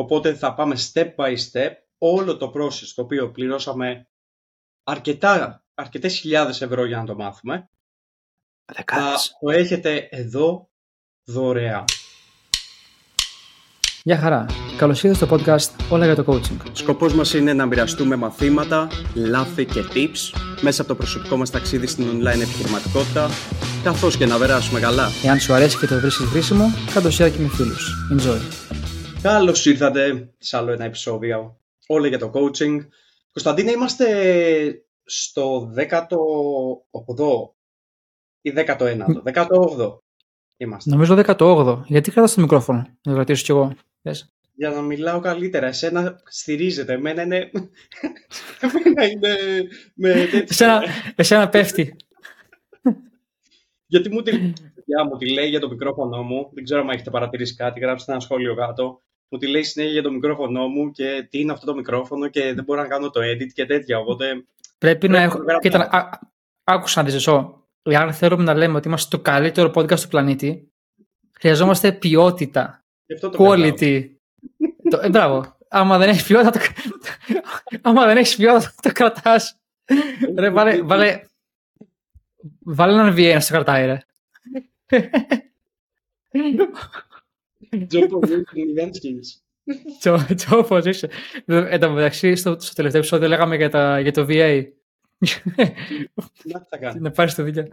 Οπότε θα πάμε step by step όλο το process το οποίο πληρώσαμε αρκετά, αρκετές χιλιάδες ευρώ για να το μάθουμε. Θα το έχετε εδώ δωρεάν. Γεια χαρά. Καλώς ήρθατε στο podcast Όλα για το Coaching. Σκοπός μας είναι να μοιραστούμε μαθήματα, λάθη και tips μέσα από το προσωπικό μας ταξίδι στην online επιχειρηματικότητα, καθώς και να περάσουμε καλά. Εάν σου αρέσει και το βρίσκεις χρήσιμο, κάτω share και με φίλους. Enjoy. Καλώς ήρθατε σε άλλο ένα επεισόδιο Όλα για το Coaching. Κωνσταντίνε, είμαστε στο 18ο ή 19ο. 18ο είμαστε. Νομίζω 18ο. Γιατί κρατάς το μικρόφωνο, να το κρατήσω κι εγώ. Πες. Για να μιλάω καλύτερα. Εσένα στηρίζεται. Εμένα είναι. Εμένα είναι. Με τέτοια. Εσένα, εσένα πέφτει. Γιατί μου τη, για, μου τη λέει για το μικρόφωνο μου. Δεν ξέρω αν έχετε παρατηρήσει κάτι. Γράψτε ένα σχόλιο κάτω. Μου τη λέει συνέχεια για το μικρόφωνο μου και τι είναι αυτό το μικρόφωνο και δεν μπορώ να κάνω το edit και τέτοια. Οπότε. Πρέπει να έχω. γράψω. Κοίτα, α- άκουσα να δεις εσώ. Αν θέλουμε να λέμε ότι είμαστε το καλύτερο podcast του πλανήτη, χρειαζόμαστε ποιότητα. Γι' αυτό το κρατάω. Quality. το, ε, μπράβο. Άμα δεν έχεις ποιότητα, το, άμα δεν έχεις ποιότητα, το κρατάς. Ρε, βάλε, βάλε, βάλε έναν VA να στο κρατάει, ρε. Job position, event skills. Job job position. Εν τω μεταξύ, στο, στο τελευταίο επεισόδιο λέγαμε για, τα, για το VA. Να τι θα κάνω. να πάρεις το δουλειά.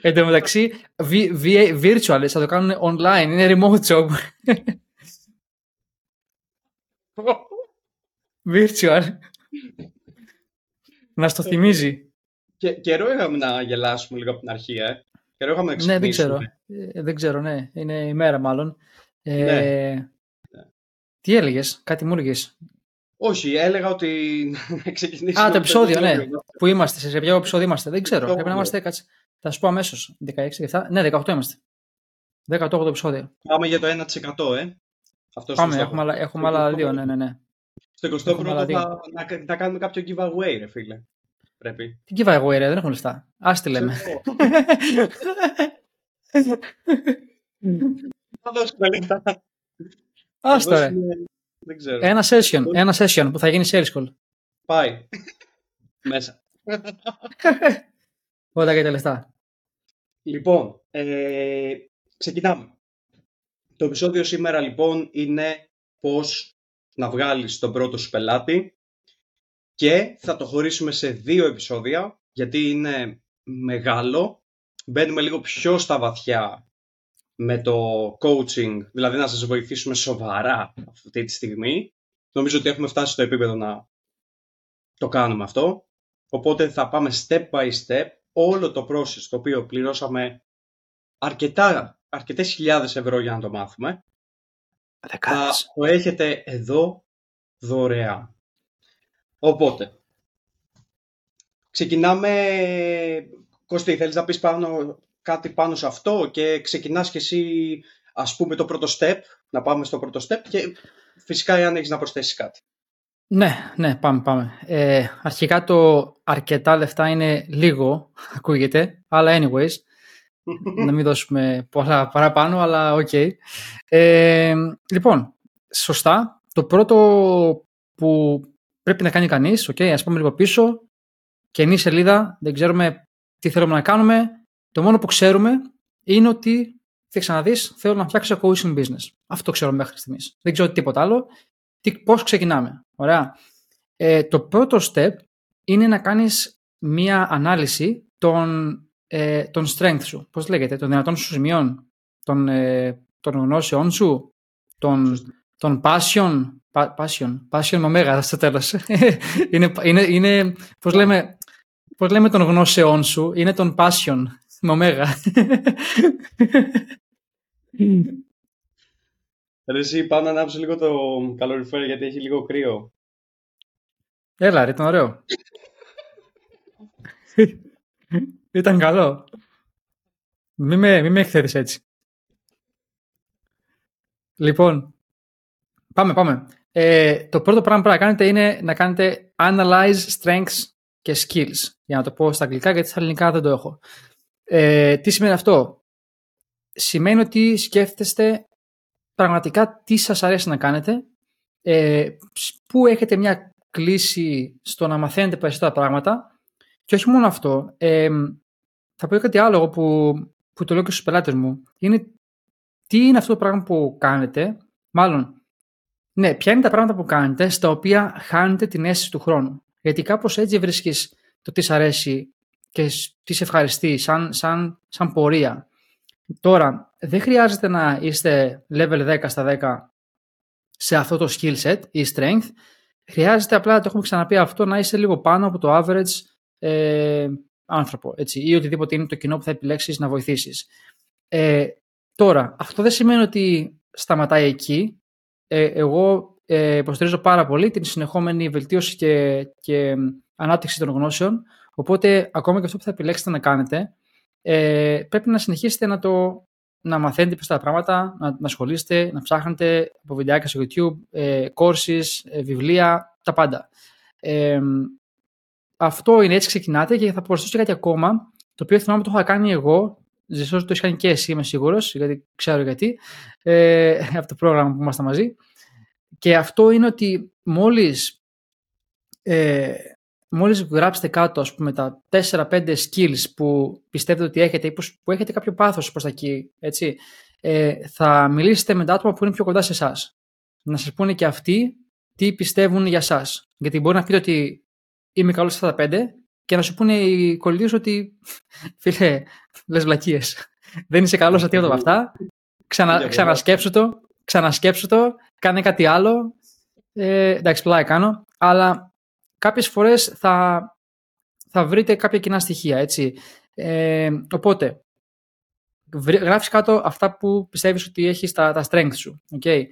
Εν τω μεταξύ, V- VA virtual θα το κάνουν online, είναι remote job. virtual. να στο θυμίζει. Και, καιρό είχαμε να γελάσουμε λίγο από την αρχή, ε. Καιρό είχαμε να Ναι, δεν ξυπνήσουμε. ξέρω. Ε, δεν ξέρω, ναι. Είναι η μέρα μάλλον. Ε, Ναι. Τι έλεγες, κάτι μου έλεγες; Όχι, έλεγα ότι να ξεκινήσουμε. Α, το με επεισόδιο, ναι. επεισόδιο. Που είμαστε, σε ποιο επεισόδιο είμαστε. Δεν ξέρω. Το Πρέπει να όγδοο. είμαστε. Κάτσε. Θα σου πω αμέσως. 16, 17. Ναι, 18 είμαστε. 18 επεισόδιο. Πάμε για το 1%, ε. Αυτό Πάμε, έχουμε άλλα, έχουμε άλλα δύο. Ναι, ναι, ναι. Στο έχουμε 21ο άλλα δύο. θα να, να κάνουμε κάποιο giveaway, ρε φίλε. Πρέπει. Τι giveaway, ρε, δεν έχουμε λεφτά. Α τη λέμε. Ξέρω. Θα δώσουμε λεφτά. Θα Άστο, ρε. δώσουμε- Δεν ξέρω. Ένα session, ένα session που θα γίνει sales call. Πάει. Μέσα. Όταν και τα λεφτά. Λοιπόν, ε, ξεκινάμε. Το επεισόδιο σήμερα λοιπόν είναι πώς να βγάλεις τον πρώτο σου πελάτη και θα το χωρίσουμε σε δύο επεισόδια γιατί είναι μεγάλο. Μπαίνουμε λίγο πιο στα βαθιά με το coaching, δηλαδή να σας βοηθήσουμε σοβαρά αυτή τη στιγμή. Νομίζω ότι έχουμε φτάσει στο επίπεδο να το κάνουμε αυτό. Οπότε θα πάμε step by step όλο το process το οποίο πληρώσαμε αρκετά, αρκετές χιλιάδες ευρώ για να το μάθουμε. Θα το έχετε εδώ δωρεάν. Οπότε, ξεκινάμε... Κωστή, θέλεις να πεις πάνω, κάτι πάνω σε αυτό και ξεκινάς και εσύ ας πούμε το πρώτο step, να πάμε στο πρώτο step και φυσικά αν έχεις να προσθέσεις κάτι. Ναι, ναι, πάμε, πάμε. Ε, αρχικά το αρκετά λεφτά είναι λίγο, ακούγεται, αλλά anyways, να μην δώσουμε πολλά παραπάνω, αλλά οκ. Ε, λοιπόν, σωστά, το πρώτο που πρέπει να κάνει κανείς, οκ, ας πούμε λίγο πίσω, καινή σελίδα, δεν ξέρουμε τι θέλουμε να κάνουμε, το μόνο που ξέρουμε είναι ότι θα ξαναδείς, θέλω να φτιάξω coaching business. Αυτό ξέρω μέχρι στιγμής. Δεν ξέρω τίποτα άλλο. Τι, πώς ξεκινάμε. Ωραία. Ε, το πρώτο step είναι να κάνεις μία ανάλυση των, ε, των strength σου. Πώς λέγεται, των δυνατών σου σημείων, των, ε, των γνώσεών σου, των, των passion, pa- passion, passion με ωμέγα στο τέλος. είναι, είναι, είναι, πώς λέμε, πώς λέμε των γνώσεών σου, είναι των passion με ωμέγα. Ρε εσύ πάω να ανάψω λίγο το καλοριφέρ γιατί έχει λίγο κρύο. Έλα ρε, ήταν ωραίο. ήταν καλό. Μη με, μη με εκθέτεις έτσι. Λοιπόν, πάμε, πάμε. Ε, το πρώτο πράγμα που πρέπει να κάνετε είναι να κάνετε analyze strengths και skills. Για να το πω στα αγγλικά, γιατί στα ελληνικά δεν το έχω. Ε, τι σημαίνει αυτό; Σημαίνει ότι σκέφτεστε πραγματικά τι σας αρέσει να κάνετε, ε, πού έχετε μια κλίση στο να μαθαίνετε περισσότερα πράγματα και όχι μόνο αυτό. Ε, θα πω κάτι άλλο που, που το λέω και στους πελάτες μου. Είναι τι είναι αυτό το πράγμα που κάνετε, μάλλον, ναι, ποια είναι τα πράγματα που κάνετε στα οποία χάνετε την αίσθηση του χρόνου; Γιατί κάπως έτσι βρίσκεις το τι σ' αρέσει και τι σε ευχαριστεί σαν, σαν, σαν πορεία. Τώρα, δεν χρειάζεται να είστε level 10 στα 10 σε αυτό το skill set ή strength. Χρειάζεται απλά, το έχουμε ξαναπεί αυτό, να είσαι λίγο πάνω από το average ε, άνθρωπο έτσι, ή οτιδήποτε είναι το κοινό που θα επιλέξεις να βοηθήσεις. Ε, τώρα, αυτό δεν σημαίνει ότι σταματάει εκεί. Ε, εγώ ε, υποστηρίζω πάρα πολύ την συνεχόμενη βελτίωση και, και ανάπτυξη των γνώσεων. Οπότε, ακόμα και αυτό που θα επιλέξετε να κάνετε, ε, πρέπει να συνεχίσετε να το να μαθαίνετε περισσότερα πράγματα, να, να ασχολείστε, να ψάχνετε από βιντεάκια στο YouTube, ε, courses, ε, βιβλία, τα πάντα. Ε, αυτό είναι έτσι ξεκινάτε και θα προσθέσω και κάτι ακόμα, το οποίο θυμάμαι το είχα κάνει εγώ, ζητώ το έχει κάνει και εσύ είμαι σίγουρος, γιατί ξέρω γιατί, ε, από το πρόγραμμα που είμαστε μαζί. Και αυτό είναι ότι μόλις ε, μόλις γράψετε κάτω ας πούμε, τα 4-5 skills που πιστεύετε ότι έχετε ή που έχετε κάποιο πάθος προς τα εκεί, έτσι, ε, θα μιλήσετε με τα άτομα που είναι πιο κοντά σε εσάς. Να σας πούνε και αυτοί τι πιστεύουν για εσά. Γιατί μπορεί να πείτε ότι είμαι καλός σε αυτά τα 5 και να σου πούνε οι κολλητοί ότι φίλε, λες βλακίες. Δεν είσαι καλός σε τίποτα από αυτά. Ξανα, ξανασκέψου το, ξανασκέψου το, κάνε κάτι άλλο. Ε, εντάξει, πλάι κάνω. Αλλά κάποιες φορές θα, θα βρείτε κάποια κοινά στοιχεία, έτσι. Ε, οπότε, γράφεις κάτω αυτά που πιστεύεις ότι έχεις τα, τα strengths σου. Okay.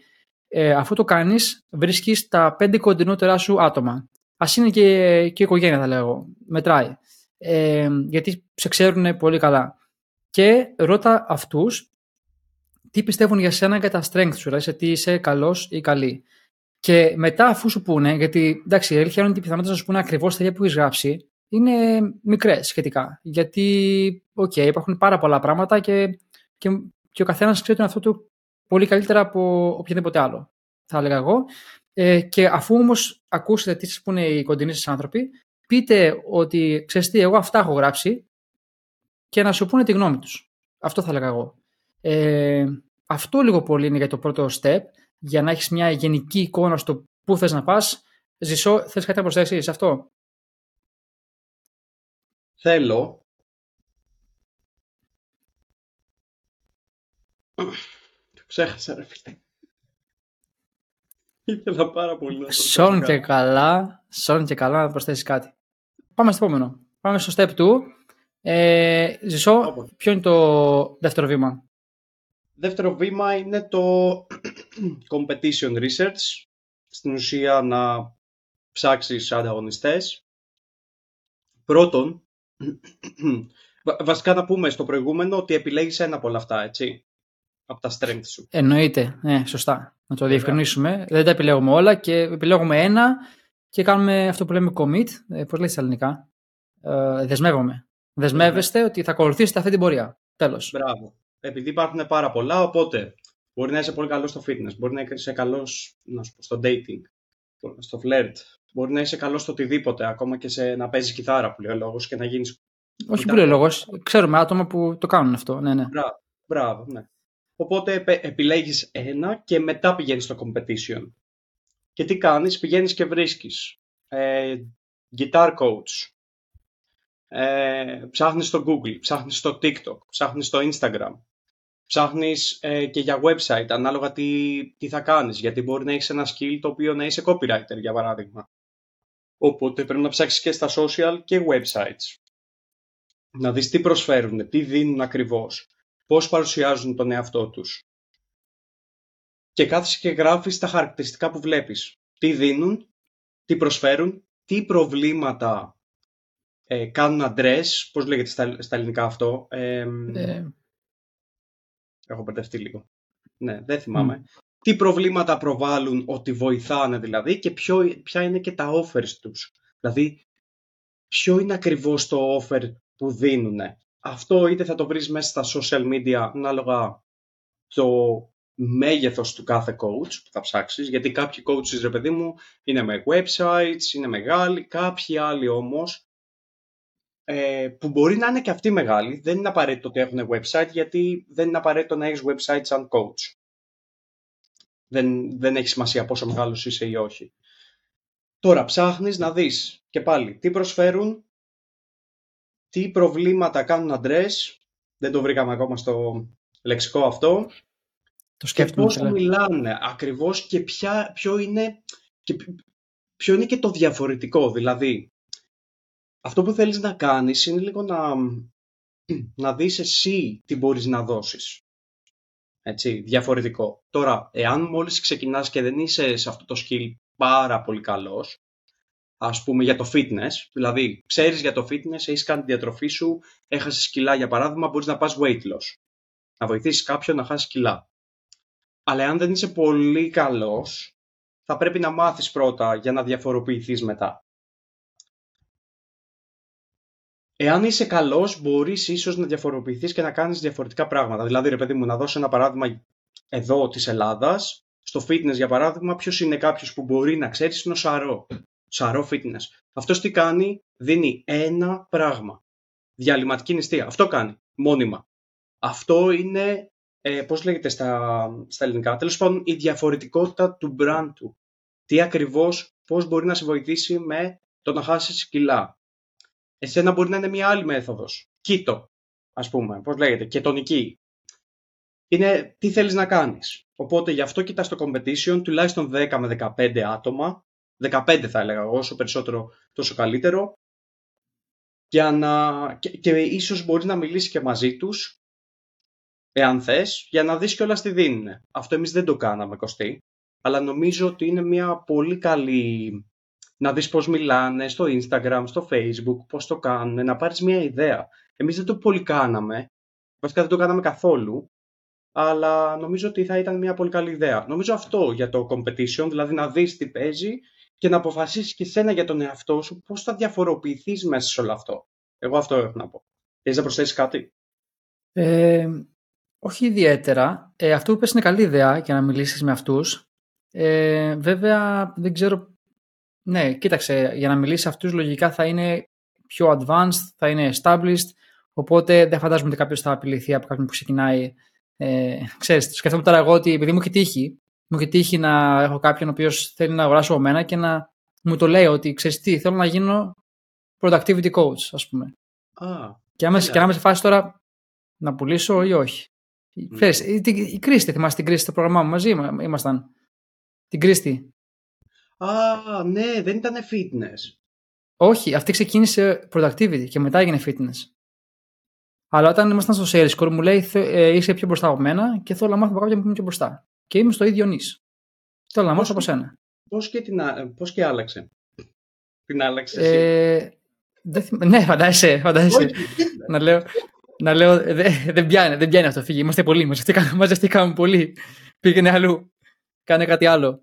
Ε, αφού το κάνεις, βρίσκεις τα πέντε κοντινότερά σου άτομα. Ας είναι και, και οικογένεια θα λέγω, μετράει. Ε, γιατί σε ξέρουν πολύ καλά. Και ρώτα αυτούς τι πιστεύουν για σένα και τα strengths σου, δηλαδή σε τι είσαι καλός ή καλή. Και μετά, αφού σου πούνε, γιατί εντάξει, η αλήθεια είναι ότι οι πιθανότητες να σου πούνε ακριβώς τα ίδια που έχεις γράψει είναι μικρές σχετικά. Γιατί, OK, okay, υπάρχουν πάρα πολλά πράγματα και, και, και ο καθένας ξέρει τον αυτό του πολύ καλύτερα από οποιοδήποτε άλλο, θα έλεγα εγώ. Ε, και αφού όμως ακούσετε τι σας πούνε οι κοντινοί σας άνθρωποι, πείτε ότι ξέρεις τι, εγώ αυτά έχω γράψει και να σου πούνε τη γνώμη τους. Αυτό θα έλεγα εγώ. Ε, αυτό λίγο πολύ είναι για το πρώτο step για να έχεις μια γενική εικόνα στο πού θες να πας. Ζησό, θες κάτι να προσθέσεις σε αυτό; Θέλω. Το ξέχασα ρε φίλε. Ήθελα πάρα πολύ να το Σόν και καλά, σόν και καλά να προσθέσεις κάτι. Πάμε στο επόμενο. Πάμε στο step 2. Ε, Ζησό, ποιο είναι το δεύτερο βήμα; Δεύτερο βήμα είναι το competition research. Στην ουσία να ψάξεις ανταγωνιστές. Πρώτον, βασικά να πούμε στο προηγούμενο ότι επιλέγεις ένα από όλα αυτά, έτσι, από τα strengths σου. Εννοείται, ναι, σωστά. Να το διευκρινίσουμε. Δεν τα επιλέγουμε όλα και επιλέγουμε ένα και κάνουμε αυτό που λέμε commit. Ε, πώς λέει στα ελληνικά; Ε, δεσμεύομαι. Δεσμεύεστε ότι θα ακολουθήσετε αυτή την πορεία. Τέλος. Μπράβο επειδή υπάρχουν πάρα πολλά, οπότε μπορεί να είσαι πολύ καλός στο fitness, μπορεί να είσαι καλός στο dating, στο flirt, μπορεί να είσαι καλός στο οτιδήποτε, ακόμα και σε να παίζεις κιθάρα που λέει ο λόγος και να γίνεις. Όχι που λέει ο λόγος. Ξέρουμε άτομα που το κάνουν αυτό. Ναι, ναι. Μπράβο, μπράβο ναι. Οπότε επιλέγεις ένα και μετά πηγαίνεις στο competition. Και τι κάνεις, πηγαίνεις και βρίσκεις ε, guitar coach, ε, ψάχνεις στο Google, ψάχνεις στο TikTok, ψάχνεις στο Instagram, ψάχνεις ε, και για website, ανάλογα τι, τι θα κάνεις, γιατί μπορεί να έχεις ένα skill το οποίο να είσαι copywriter, για παράδειγμα. Οπότε πρέπει να ψάξεις και στα social και websites. Να δεις τι προσφέρουν, τι δίνουν ακριβώς, πώς παρουσιάζουν τον εαυτό τους. Και κάθεσαι και γράφεις τα χαρακτηριστικά που βλέπεις. Τι δίνουν, τι προσφέρουν, τι προβλήματα ε, κάνουν αντρές, πώς λέγεται στα, στα ελληνικά αυτό. Ε, Έχω μπερδευτεί λίγο. Ναι, δεν θυμάμαι. Τι προβλήματα προβάλλουν ότι βοηθάνε δηλαδή και ποιο, ποια είναι και τα offers τους. Δηλαδή, ποιο είναι ακριβώς το offer που δίνουν. Αυτό είτε θα το βρεις μέσα στα social media ανάλογα το μέγεθος του κάθε coach που θα ψάξεις, γιατί κάποιοι coaches, ρε παιδί μου, είναι με websites, είναι μεγάλοι, κάποιοι άλλοι όμως, ε, που μπορεί να είναι και αυτοί μεγάλοι, δεν είναι απαραίτητο ότι έχουν website, γιατί δεν είναι απαραίτητο να έχεις website σαν coach. Δεν, δεν έχει σημασία πόσο μεγάλος είσαι ή όχι. Τώρα ψάχνεις να δεις και πάλι τι προσφέρουν, τι προβλήματα κάνουν address, δεν το βρήκαμε ακόμα στο λεξικό αυτό, το σκέφτομαι. Και πώς μιλάνε ακριβώς και ποια, ποιο, είναι, και ποιο είναι και το διαφορετικό. Δηλαδή, αυτό που θέλεις να κάνεις είναι λίγο να, να δεις εσύ τι μπορείς να δώσεις. Έτσι, διαφορετικό. Τώρα, εάν μόλις ξεκινάς και δεν είσαι σε αυτό το skill πάρα πολύ καλός, ας πούμε για το fitness, δηλαδή ξέρεις για το fitness, έχεις κάνει τη διατροφή σου, έχασες κιλά για παράδειγμα, μπορείς να πας weight loss. Να βοηθήσεις κάποιον να χάσει κιλά. Αλλά αν δεν είσαι πολύ καλός, θα πρέπει να μάθεις πρώτα για να διαφοροποιηθείς μετά. Εάν είσαι καλός, μπορείς ίσως να διαφοροποιηθείς και να κάνεις διαφορετικά πράγματα. Δηλαδή, ρε παιδί μου, να δώσω ένα παράδειγμα εδώ της Ελλάδας. Στο fitness, για παράδειγμα, ποιος είναι κάποιος που μπορεί να ξέρεις είναι ο Σαρό. Σαρό fitness. Αυτός τι κάνει, δίνει ένα πράγμα. Διαλυματική νηστεία. Αυτό κάνει, μόνιμα. Αυτό είναι ε, πώς λέγεται στα, στα ελληνικά, τέλος πάντων η διαφορετικότητα του brand του. Τι ακριβώς, πώς μπορεί να σε βοηθήσει με το να χάσεις κιλά. Εσένα μπορεί να είναι μια άλλη μέθοδος. Κίτο, ας πούμε, πώς λέγεται, κετονική. Είναι τι θέλεις να κάνεις. Οπότε γι' αυτό κοιτάς το competition τουλάχιστον 10 με 15 άτομα. 15 θα έλεγα, όσο περισσότερο τόσο καλύτερο. Για να... και, και ίσως μπορείς να μιλήσει και μαζί τους εάν θες, για να δεις όλα τι δίνουν. Αυτό εμείς δεν το κάναμε, Κωστή, αλλά νομίζω ότι είναι μια πολύ καλή να δεις πώς μιλάνε στο Instagram, στο Facebook, πώς το κάνουν, να πάρεις μια ιδέα. Εμείς δεν το πολύ κάναμε, βασικά δεν το κάναμε καθόλου, αλλά νομίζω ότι θα ήταν μια πολύ καλή ιδέα. Νομίζω αυτό για το competition, δηλαδή να δεις τι παίζει και να αποφασίσεις και σένα για τον εαυτό σου πώς θα διαφοροποιηθείς μέσα σε όλο αυτό. Εγώ αυτό έχω να πω. Θες να προσθέσεις κάτι; Ε, όχι ιδιαίτερα. Ε, αυτό που είπες είναι καλή ιδέα για να μιλήσεις με αυτούς. Ε, βέβαια, δεν ξέρω... Ναι, κοίταξε, για να μιλήσεις αυτούς λογικά θα είναι πιο advanced, θα είναι established, οπότε δεν φαντάζομαι ότι κάποιος θα απειληθεί από κάποιον που ξεκινάει. Ε, ξέρεις, σκεφτόμαι τώρα εγώ ότι επειδή μου έχει τύχει, μου έχει τύχει να έχω κάποιον ο οποίος θέλει να αγοράσει από μένα και να μου το λέει ότι ξέρεις τι, θέλω να γίνω productivity coach, ας πούμε. Ah, και, άμα, και να είμαι σε φάση τώρα να πουλήσω ή όχι. Ξέρεις, η, η, Κρίστη, θυμάσαι την Κρίστη στο πρόγραμμά μου, μαζί ήμασταν; Την Κρίστη. Α, ναι, δεν ήταν fitness. Όχι, αυτή ξεκίνησε productivity και μετά έγινε fitness. Αλλά όταν ήμασταν στο sales score μου λέει ε, είσαι πιο μπροστά από μένα και θέλω να μάθω από κάποιον που είναι πιο μπροστά. Και είμαι στο ίδιο νης. Θέλω να μάθω από σένα. Πώς και, την, πώς και άλλαξε. Την άλλαξες εσύ. Ε, ναι, φαντάζεσαι. φαντάζεσαι. να λέω, να λέω, δεν πιάνει, δεν πιάνει αυτό, φύγει. Είμαστε πολλοί, μαζευτήκαμε, μαζευτήκαμε πολλοί. Πήγαινε αλλού, κάνε κάτι άλλο.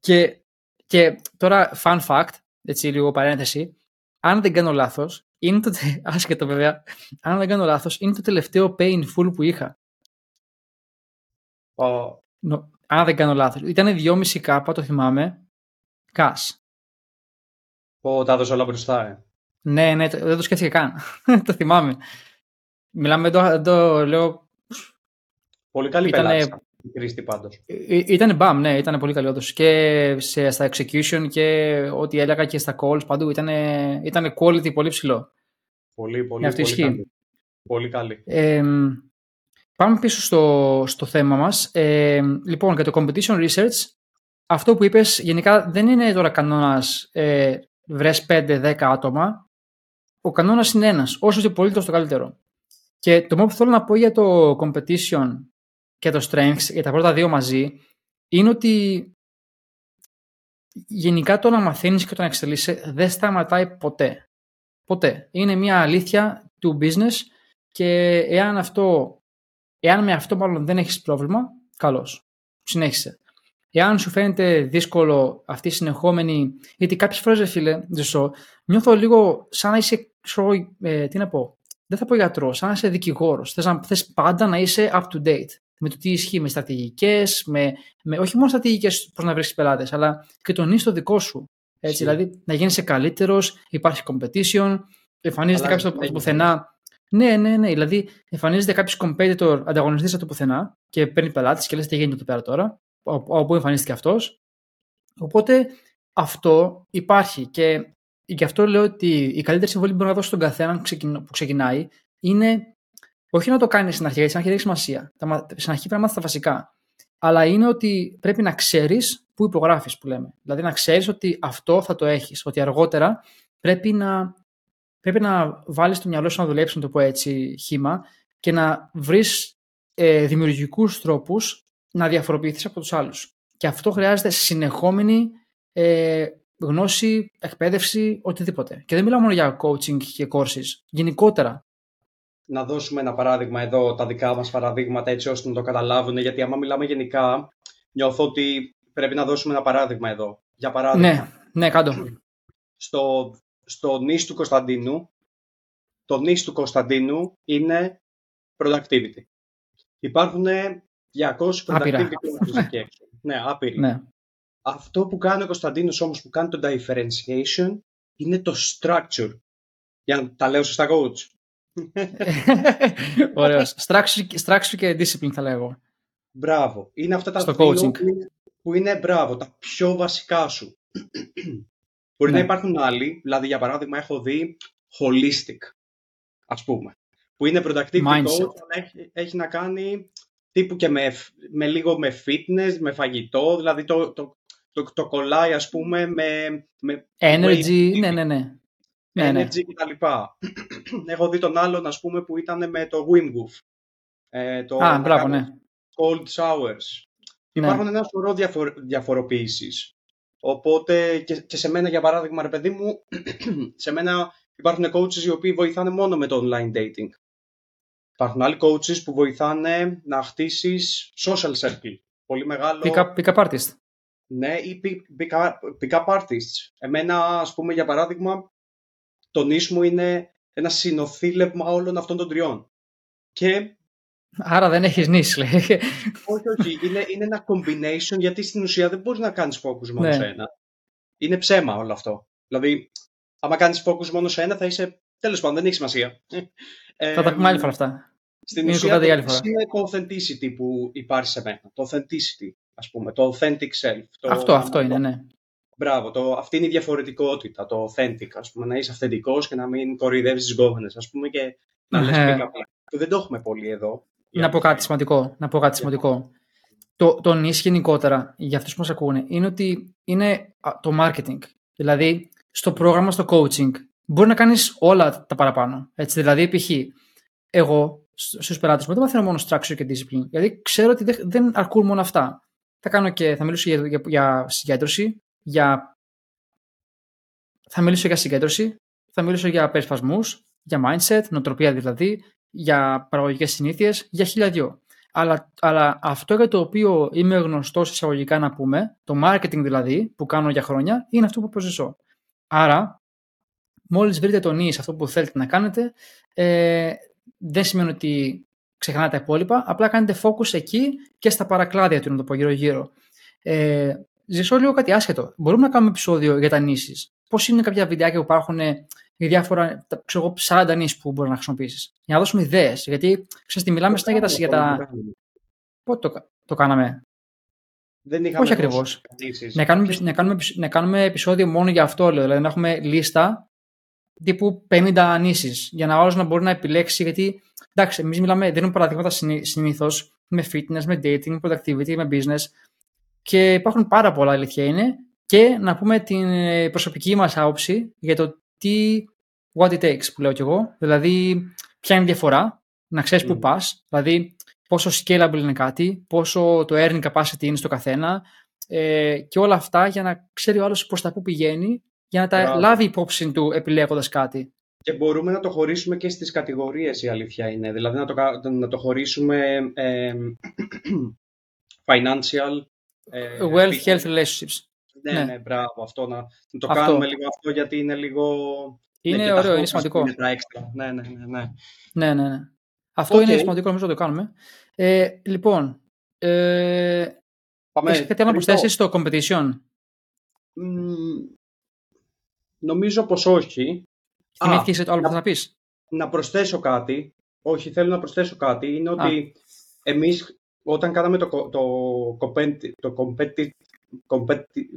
Και, και τώρα, fun fact, έτσι λίγο παρένθεση, αν δεν κάνω λάθος, είναι το, άσχετο βέβαια, αν δεν κάνω λάθος, είναι το τελευταίο painful που είχα. Oh. No, αν δεν κάνω λάθος. Ήταν 2,5 κάπα, το θυμάμαι, cash. Πω, τα έδωσε όλα μπροστά, ε. Ναι, ναι, δεν το σκέφτηκα καν. το θυμάμαι. Μιλάμε το, το λέω... Πολύ καλή ήτανε, πελάτης, Κρίστη πάντως. Ήταν μπαμ, ναι, ήταν πολύ καλή όντως. Και σε, στα execution και ό,τι έλεγα και στα calls παντού ήταν, ήταν quality πολύ ψηλό. Πολύ, πολύ, αυτή πολύ, καλή. πολύ καλή. Ε, πάμε πίσω στο, στο θέμα μας. Ε, λοιπόν, για το competition research, αυτό που είπες γενικά δεν είναι τώρα κανόνας ε, βρες 5-10 άτομα. Ο κανόνας είναι ένας. Όσο και πολύ το καλύτερο. Και το μόνο που θέλω να πω για το competition και το strengths, για τα πρώτα δύο μαζί, είναι ότι γενικά το να μαθαίνεις και το να εξελίσσεσαι δεν σταματάει ποτέ. Ποτέ. Είναι μια αλήθεια του business και εάν αυτό, εάν με αυτό μάλλον δεν έχεις πρόβλημα, καλώς. Συνέχισε. Εάν σου φαίνεται δύσκολο αυτή η συνεχόμενη, γιατί κάποιες φορές, φίλε, νιώθω λίγο σαν να είσαι, ε, τι να πω, δεν θα πω γιατρός, σαν να είσαι δικηγόρος. Θες θες πάντα να είσαι up to date. με το τι ισχύει, με στρατηγικές, με, με, όχι μόνο στρατηγικές πώ να βρει πελάτες, αλλά και τον το δικό σου. Έτσι, δηλαδή να γίνει καλύτερος, υπάρχει competition, εμφανίζεται κάποιος από το πουθενά. Ναι, ναι, ναι. Δηλαδή, εμφανίζεται κάποιος competitor ανταγωνιστής από το πουθενά και παίρνει πελάτες και λες τι γίνεται εδώ πέρα τώρα, όπου εμφανίστηκε αυτός. Οπότε αυτό υπάρχει και γι' αυτό λέω ότι η καλύτερη συμβολή που μπορεί να δώσει στον καθένα που ξεκινάει είναι όχι να το κάνεις στην αρχή, γιατί στην αρχή δεν έχει σημασία. Στην αρχή πρέπει να μάθεις τα βασικά. Αλλά είναι ότι πρέπει να ξέρεις πού υπογράφεις, που λέμε. Δηλαδή να ξέρεις ότι αυτό θα το έχεις. Ότι αργότερα πρέπει να, πρέπει να βάλεις το μυαλό σου να δουλέψεις, να το πω έτσι, χήμα και να βρεις ε, δημιουργικούς τρόπους να διαφοροποιηθείς από τους άλλους. Και αυτό χρειάζεται συνεχόμενη ε, γνώση, εκπαίδευση, οτιδήποτε. Και δεν μιλάω μόνο για coaching και courses. Γενικότερα. Να δώσουμε ένα παράδειγμα εδώ, τα δικά μας παραδείγματα, έτσι ώστε να το καταλάβουν, γιατί άμα μιλάμε γενικά, νιώθω ότι πρέπει να δώσουμε ένα παράδειγμα εδώ. Για παράδειγμα. Ναι, ναι, κάτω. Στο, στο νης του Κωνσταντίνου, το νης του Κωνσταντίνου είναι productivity. Υπάρχουν 200 productivity εκεί έξω. Ναι, άπειροι. Ναι. Αυτό που κάνει ο Κωνσταντίνος όμως που κάνει το differentiation είναι το structure. Για να τα λέω σωστά coach. Ωραίος. Structure, και discipline θα λέγω. Μπράβο. Είναι αυτά τα δύο που είναι, μπράβο, τα πιο βασικά σου. Μπορεί να ναι. υπάρχουν άλλοι, δηλαδή για παράδειγμα έχω δει holistic, ας πούμε, που είναι productivity coach, έχει, έχει να κάνει τύπου και με, με λίγο με fitness, με φαγητό, δηλαδή το, το, το, το κολλάει ας πούμε με... με energy, ναι, ναι, ναι. ναι, ναι. Energy και τα λοιπά. Έχω δει τον άλλον ας πούμε που ήταν με το Wim Hof. Ε, το Α, μπράβο, ναι. Cold showers. Ναι. Υπάρχουν ένα σωρό διαφορ, διαφοροποίησεις. Οπότε και, και, σε μένα για παράδειγμα ρε παιδί μου, σε μένα υπάρχουν coaches οι οποίοι βοηθάνε μόνο με το online dating. Υπάρχουν άλλοι coaches που βοηθάνε να χτίσεις social circle. Πολύ μεγάλο. Pick up, pick up artist. Ναι, ή pick-up artists. Εμένα, ας πούμε, για παράδειγμα, το νης μου είναι ένα συνοθήλευμα όλων αυτών των τριών. Και... Άρα δεν έχεις νης, λέει. όχι, όχι. Είναι, είναι ένα combination, γιατί στην ουσία δεν μπορείς να κάνεις focus μόνο ναι. σε ένα. Είναι ψέμα όλο αυτό. Δηλαδή, άμα κάνεις focus μόνο σε ένα, θα είσαι... Τέλος πάντων, δεν έχει σημασία. Θα τα πούμε άλλη φορά αυτά. Στην είναι ουσία, το είναι το authenticity που υπάρχει σε μένα. Το authenticity ας πούμε, το authentic self. Το, αυτό, αυτό είναι, ναι. Μπράβο, το, αυτή είναι η διαφορετικότητα, το authentic, ας πούμε, να είσαι αυθεντικός και να μην κοροϊδεύεις τις γκόμενες, ας πούμε, και να λες ε. Δεν το έχουμε πολύ εδώ. Να πω κάτι σημαντικό, να πω κάτι σημαντικό. Το, το νης γενικότερα, για αυτούς που μας ακούνε, είναι ότι είναι το marketing. Δηλαδή, στο πρόγραμμα, στο coaching, μπορεί να κάνεις όλα τα παραπάνω. Έτσι, δηλαδή, π.χ. εγώ στους πελάτες μου δεν μαθαίνω μόνο structure και discipline. Γιατί ξέρω ότι δεν αρκούν μόνο αυτά θα, κάνω και, θα μιλήσω για, για, για συγκέντρωση, για... θα μιλήσω για συγκέντρωση, θα μιλήσω για περισπασμούς, για mindset, νοοτροπία δηλαδή, για παραγωγικές συνήθειες, για χίλια δυο. Αλλά, αλλά αυτό για το οποίο είμαι γνωστός εισαγωγικά να πούμε, το marketing δηλαδή, που κάνω για χρόνια, είναι αυτό που προσζήσω. Άρα, μόλις βρείτε τον νης σε αυτό που θέλετε να κάνετε, ε, δεν σημαίνει ότι ξεχνάτε τα υπόλοιπα, απλά κάνετε focus εκεί και στα παρακλάδια του, να το πω γύρω-γύρω. Ε, ζησώ λίγο κάτι άσχετο. Μπορούμε να κάνουμε επεισόδιο για τα νήσει. Πώς είναι κάποια βιντεάκια που υπάρχουν για διάφορα, ξέρω 40 νήσει που μπορεί να χρησιμοποιήσεις. Για να δώσουμε ιδέες. Γιατί ξέρεις τι μιλάμε στα για τα. Για τα... Πότε το, το κάναμε; Δεν είχαμε Όχι ακριβώς. Να κάνουμε, να, κάνουμε, να κάνουμε επεισόδιο μόνο για αυτό, λέω. Δηλαδή να έχουμε λίστα τύπου 50 νήσει για να όλο να μπορεί να επιλέξει. Γιατί εντάξει, εμείς μιλάμε, δίνουμε παραδείγματα συνήθως με fitness, με dating, με productivity, με business. Και υπάρχουν πάρα πολλά αλήθεια είναι. Και να πούμε την ε, προσωπική μας άποψη για το τι what it takes που λέω κι εγώ. Δηλαδή, ποια είναι η διαφορά, να ξέρεις mm. που πας. Δηλαδή, πόσο scalable είναι κάτι, πόσο το earning capacity είναι στο καθένα. Ε, και όλα αυτά για να ξέρει ο άλλος προς τα που πηγαίνει για να τα λάβει υπόψη του επιλέγοντας κάτι. Και μπορούμε να το χωρίσουμε και στις κατηγορίες η αλήθεια είναι. Δηλαδή να το, να το χωρίσουμε ε, financial... Ε, Wealth, health, relationships. Ναι, ναι, ναι, μπράβο. Αυτό να, να το κάνουμε λίγο αυτό γιατί είναι λίγο... Είναι ναι, ωραίο, είναι σημαντικό. Είναι τα έξτρα. Ναι, ναι, ναι. Ναι, ναι, ναι. Αυτό είναι σημαντικό νομίζω να το κάνουμε. Ε, λοιπόν, ε, Πάμε, έχεις κάτι άλλο να προσθέσεις στο competition; νομίζω πως όχι. Θυμήθηκες άλλο που θα πεις; Να προσθέσω κάτι. Όχι, θέλω να προσθέσω κάτι. Είναι ότι εμείς όταν κάναμε το, το, το, competi, competi,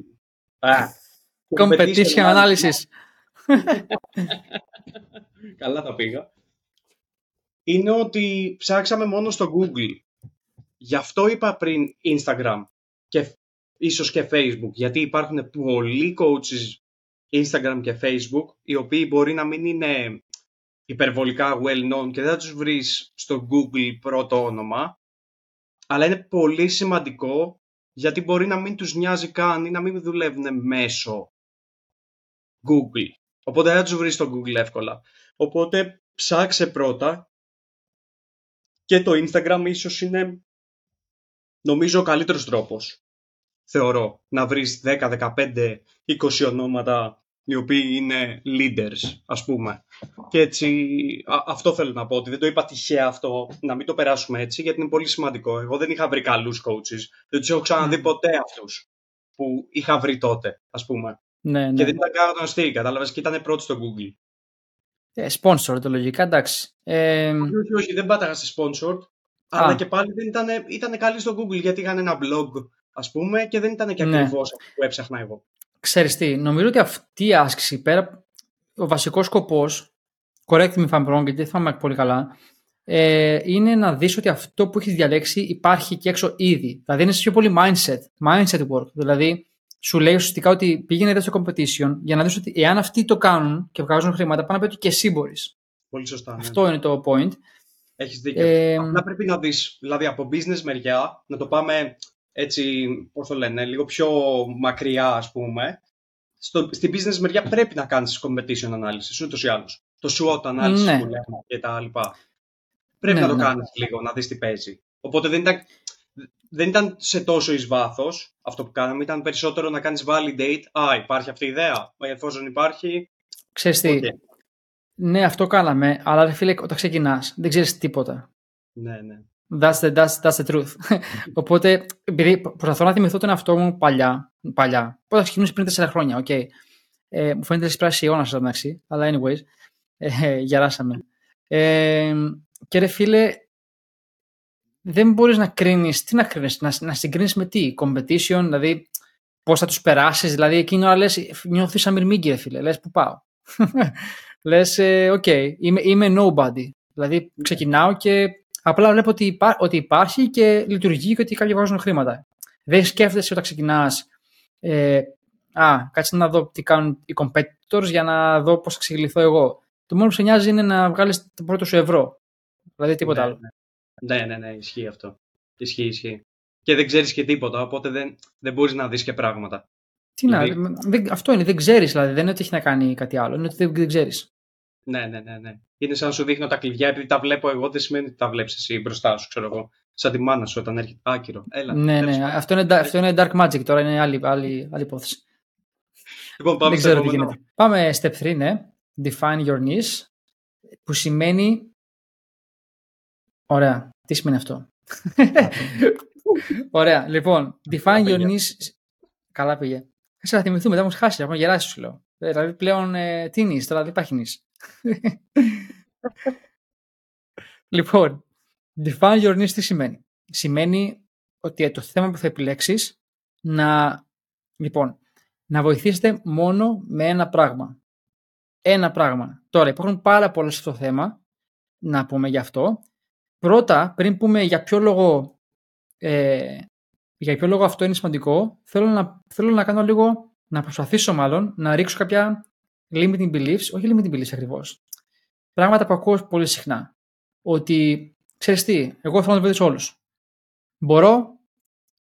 ah, competition analysis. Καλά τα πήγα. Είναι ότι ψάξαμε μόνο στο Google. Γι' αυτό είπα πριν Instagram και ίσως και Facebook. Γιατί υπάρχουν πολλοί coaches Instagram και Facebook οι οποίοι μπορεί να μην είναι υπερβολικά well known και δεν θα τους βρεις στο Google πρώτο όνομα αλλά είναι πολύ σημαντικό γιατί μπορεί να μην τους νοιάζει καν ή να μην δουλεύουν μέσω Google. Οπότε δεν θα τους βρεις στο Google εύκολα. Οπότε ψάξε πρώτα και το Instagram ίσως είναι νομίζω ο καλύτερος τρόπος θεωρώ να βρεις 10, 15, 20 ονόματα οι οποίοι είναι leaders, ας πούμε. Και έτσι, αυτό θέλω να πω, ότι δεν το είπα τυχαία αυτό, να μην το περάσουμε έτσι, γιατί είναι πολύ σημαντικό. Εγώ δεν είχα βρει καλούς coaches, δεν τους έχω ξαναδεί ποτέ αυτούς που είχα βρει τότε, ας πούμε. Ναι, ναι. Και δεν ήταν καν γνωστοί, κατάλαβες, και ήταν πρώτοι στο Google. Ε, sponsor, το λογικά, εντάξει. Ε... Όχι, όχι, δεν πάταγα σε sponsor, αλλά και πάλι δεν ήταν, ήταν καλή στο Google, γιατί είχαν ένα blog, ας πούμε, και δεν ήταν και ακριβώς ναι. αυτό που έψαχνα εγώ. Ξέρεις τι, νομίζω ότι αυτή η άσκηση, πέρα, ο βασικός σκοπός, correct me if I'm wrong, γιατί δεν θυμάμαι πολύ καλά, ε, είναι να δεις ότι αυτό που έχεις διαλέξει υπάρχει και έξω ήδη. Δηλαδή είναι πιο πολύ mindset, mindset work. Δηλαδή σου λέει ουσιαστικά ότι πήγαινε εδώ στο competition για να δεις ότι εάν αυτοί το κάνουν και βγάζουν χρήματα, πάνε να πει ότι και εσύ μπορείς. Πολύ σωστά. Ναι. Αυτό είναι το point. Έχεις δίκιο. Ε, Απλά πρέπει να δεις, δηλαδή από business μεριά, να το πάμε έτσι, πώς το λένε, λίγο πιο μακριά ας πούμε, στο, στην business μεριά πρέπει να κάνεις competition analysis, ούτως ή άλλως. Το SWOT analysis ναι. που λέμε και τα λοιπά. Πρέπει ναι, να το ναι. κάνεις λίγο, να δεις τι παίζει. Οπότε δεν ήταν, δεν ήταν σε τόσο εις βάθος αυτό που κάναμε, ήταν περισσότερο να κάνεις validate, α, υπάρχει αυτή η ιδέα, εφόσον υπάρχει... Ξέρεις τι, ναι, αυτό κάναμε, αλλά ρε φίλε, όταν ξεκινάς, δεν ξέρεις τίποτα. Ναι, ναι. That's the, that's, that's the truth. Οπότε, επειδή προσπαθώ να θυμηθώ τον εαυτό μου παλιά, παλιά, είχα ξεκινήσει πριν 4 χρόνια, OK. Okay. Ε, μου φαίνεται πέρασε ένας αιώνας, εντάξει, αλλά anyways, ε, γεράσαμε. Ε, και ρε φίλε, δεν μπορείς να κρίνεις, τι να κρίνεις, να, να συγκρίνεις με τι, competition, δηλαδή πώς θα τους περάσεις, δηλαδή εκείνη ώρα λες, νιώθεις σαν μυρμήγκι ρε φίλε, λες που πάω. λες, ε, OK, okay, είμαι, είμαι nobody, δηλαδή ξεκινάω και Απλά βλέπω ότι, υπά, ότι υπάρχει και λειτουργεί και ότι κάποιοι βάζουν χρήματα. Δεν σκέφτεσαι όταν ξεκινάς. Ε, α, κάτσε να δω τι κάνουν οι competitors για να δω πώς θα εξελιχθώ εγώ. Το μόνο που σε νοιάζει είναι να βγάλεις το πρώτο σου ευρώ. Δηλαδή τίποτα ναι, άλλο. Ναι. ναι, ναι, ναι, ισχύει αυτό. Ισχύει, ισχύει. Και δεν ξέρεις και τίποτα, οπότε δεν, δεν μπορείς να δεις και πράγματα. Τι δηλαδή... να, δεν, αυτό είναι, δεν ξέρεις δηλαδή. Δεν είναι ότι έχει να κάνει κάτι άλλο. Είναι ότι δεν, δεν ξέρεις. Ναι, ναι, ναι, ναι. Είναι σαν να σου δείχνω τα κλειδιά, επειδή τα βλέπω εγώ, δεν σημαίνει ότι τα βλέπεις εσύ μπροστά σου, ξέρω εγώ. Σαν τη μάνα σου όταν έρχεται. Άκυρο. Έλα. Ναι, ναι. Αυτό είναι, αυτό είναι dark magic τώρα, είναι άλλη, άλλη, άλλη υπόθεση. Λοιπόν, πάμε δεν ξέρω τι γίνεται. Πάμε step 3, ναι. Define your niche, που σημαίνει. Ωραία. Τι σημαίνει αυτό; Ωραία. Λοιπόν, define your niche. Καλά πήγε. Θα θυμηθούμε, δεν μου χάσει. Έχουμε γεράσεις, σου λέω. Δηλαδή πλέον ε, τι είναι, τώρα δεν υπάρχει νης. Λοιπόν, define your niche τι σημαίνει. Σημαίνει ότι το θέμα που θα επιλέξεις να, λοιπόν, να βοηθήσετε μόνο με ένα πράγμα. Ένα πράγμα. Τώρα υπάρχουν πάρα πολλά σε αυτό το θέμα, να πούμε γι' αυτό. Πρώτα, πριν πούμε για ποιο λόγο, ε, για ποιο λόγο αυτό είναι σημαντικό, θέλω να, θέλω να κάνω λίγο, να προσπαθήσω μάλλον, να ρίξω κάποια limiting beliefs, όχι limiting beliefs ακριβώς. Πράγματα που ακούω πολύ συχνά. Ότι ξέρεις τι, εγώ θέλω να το βοηθήσω όλους. Μπορώ,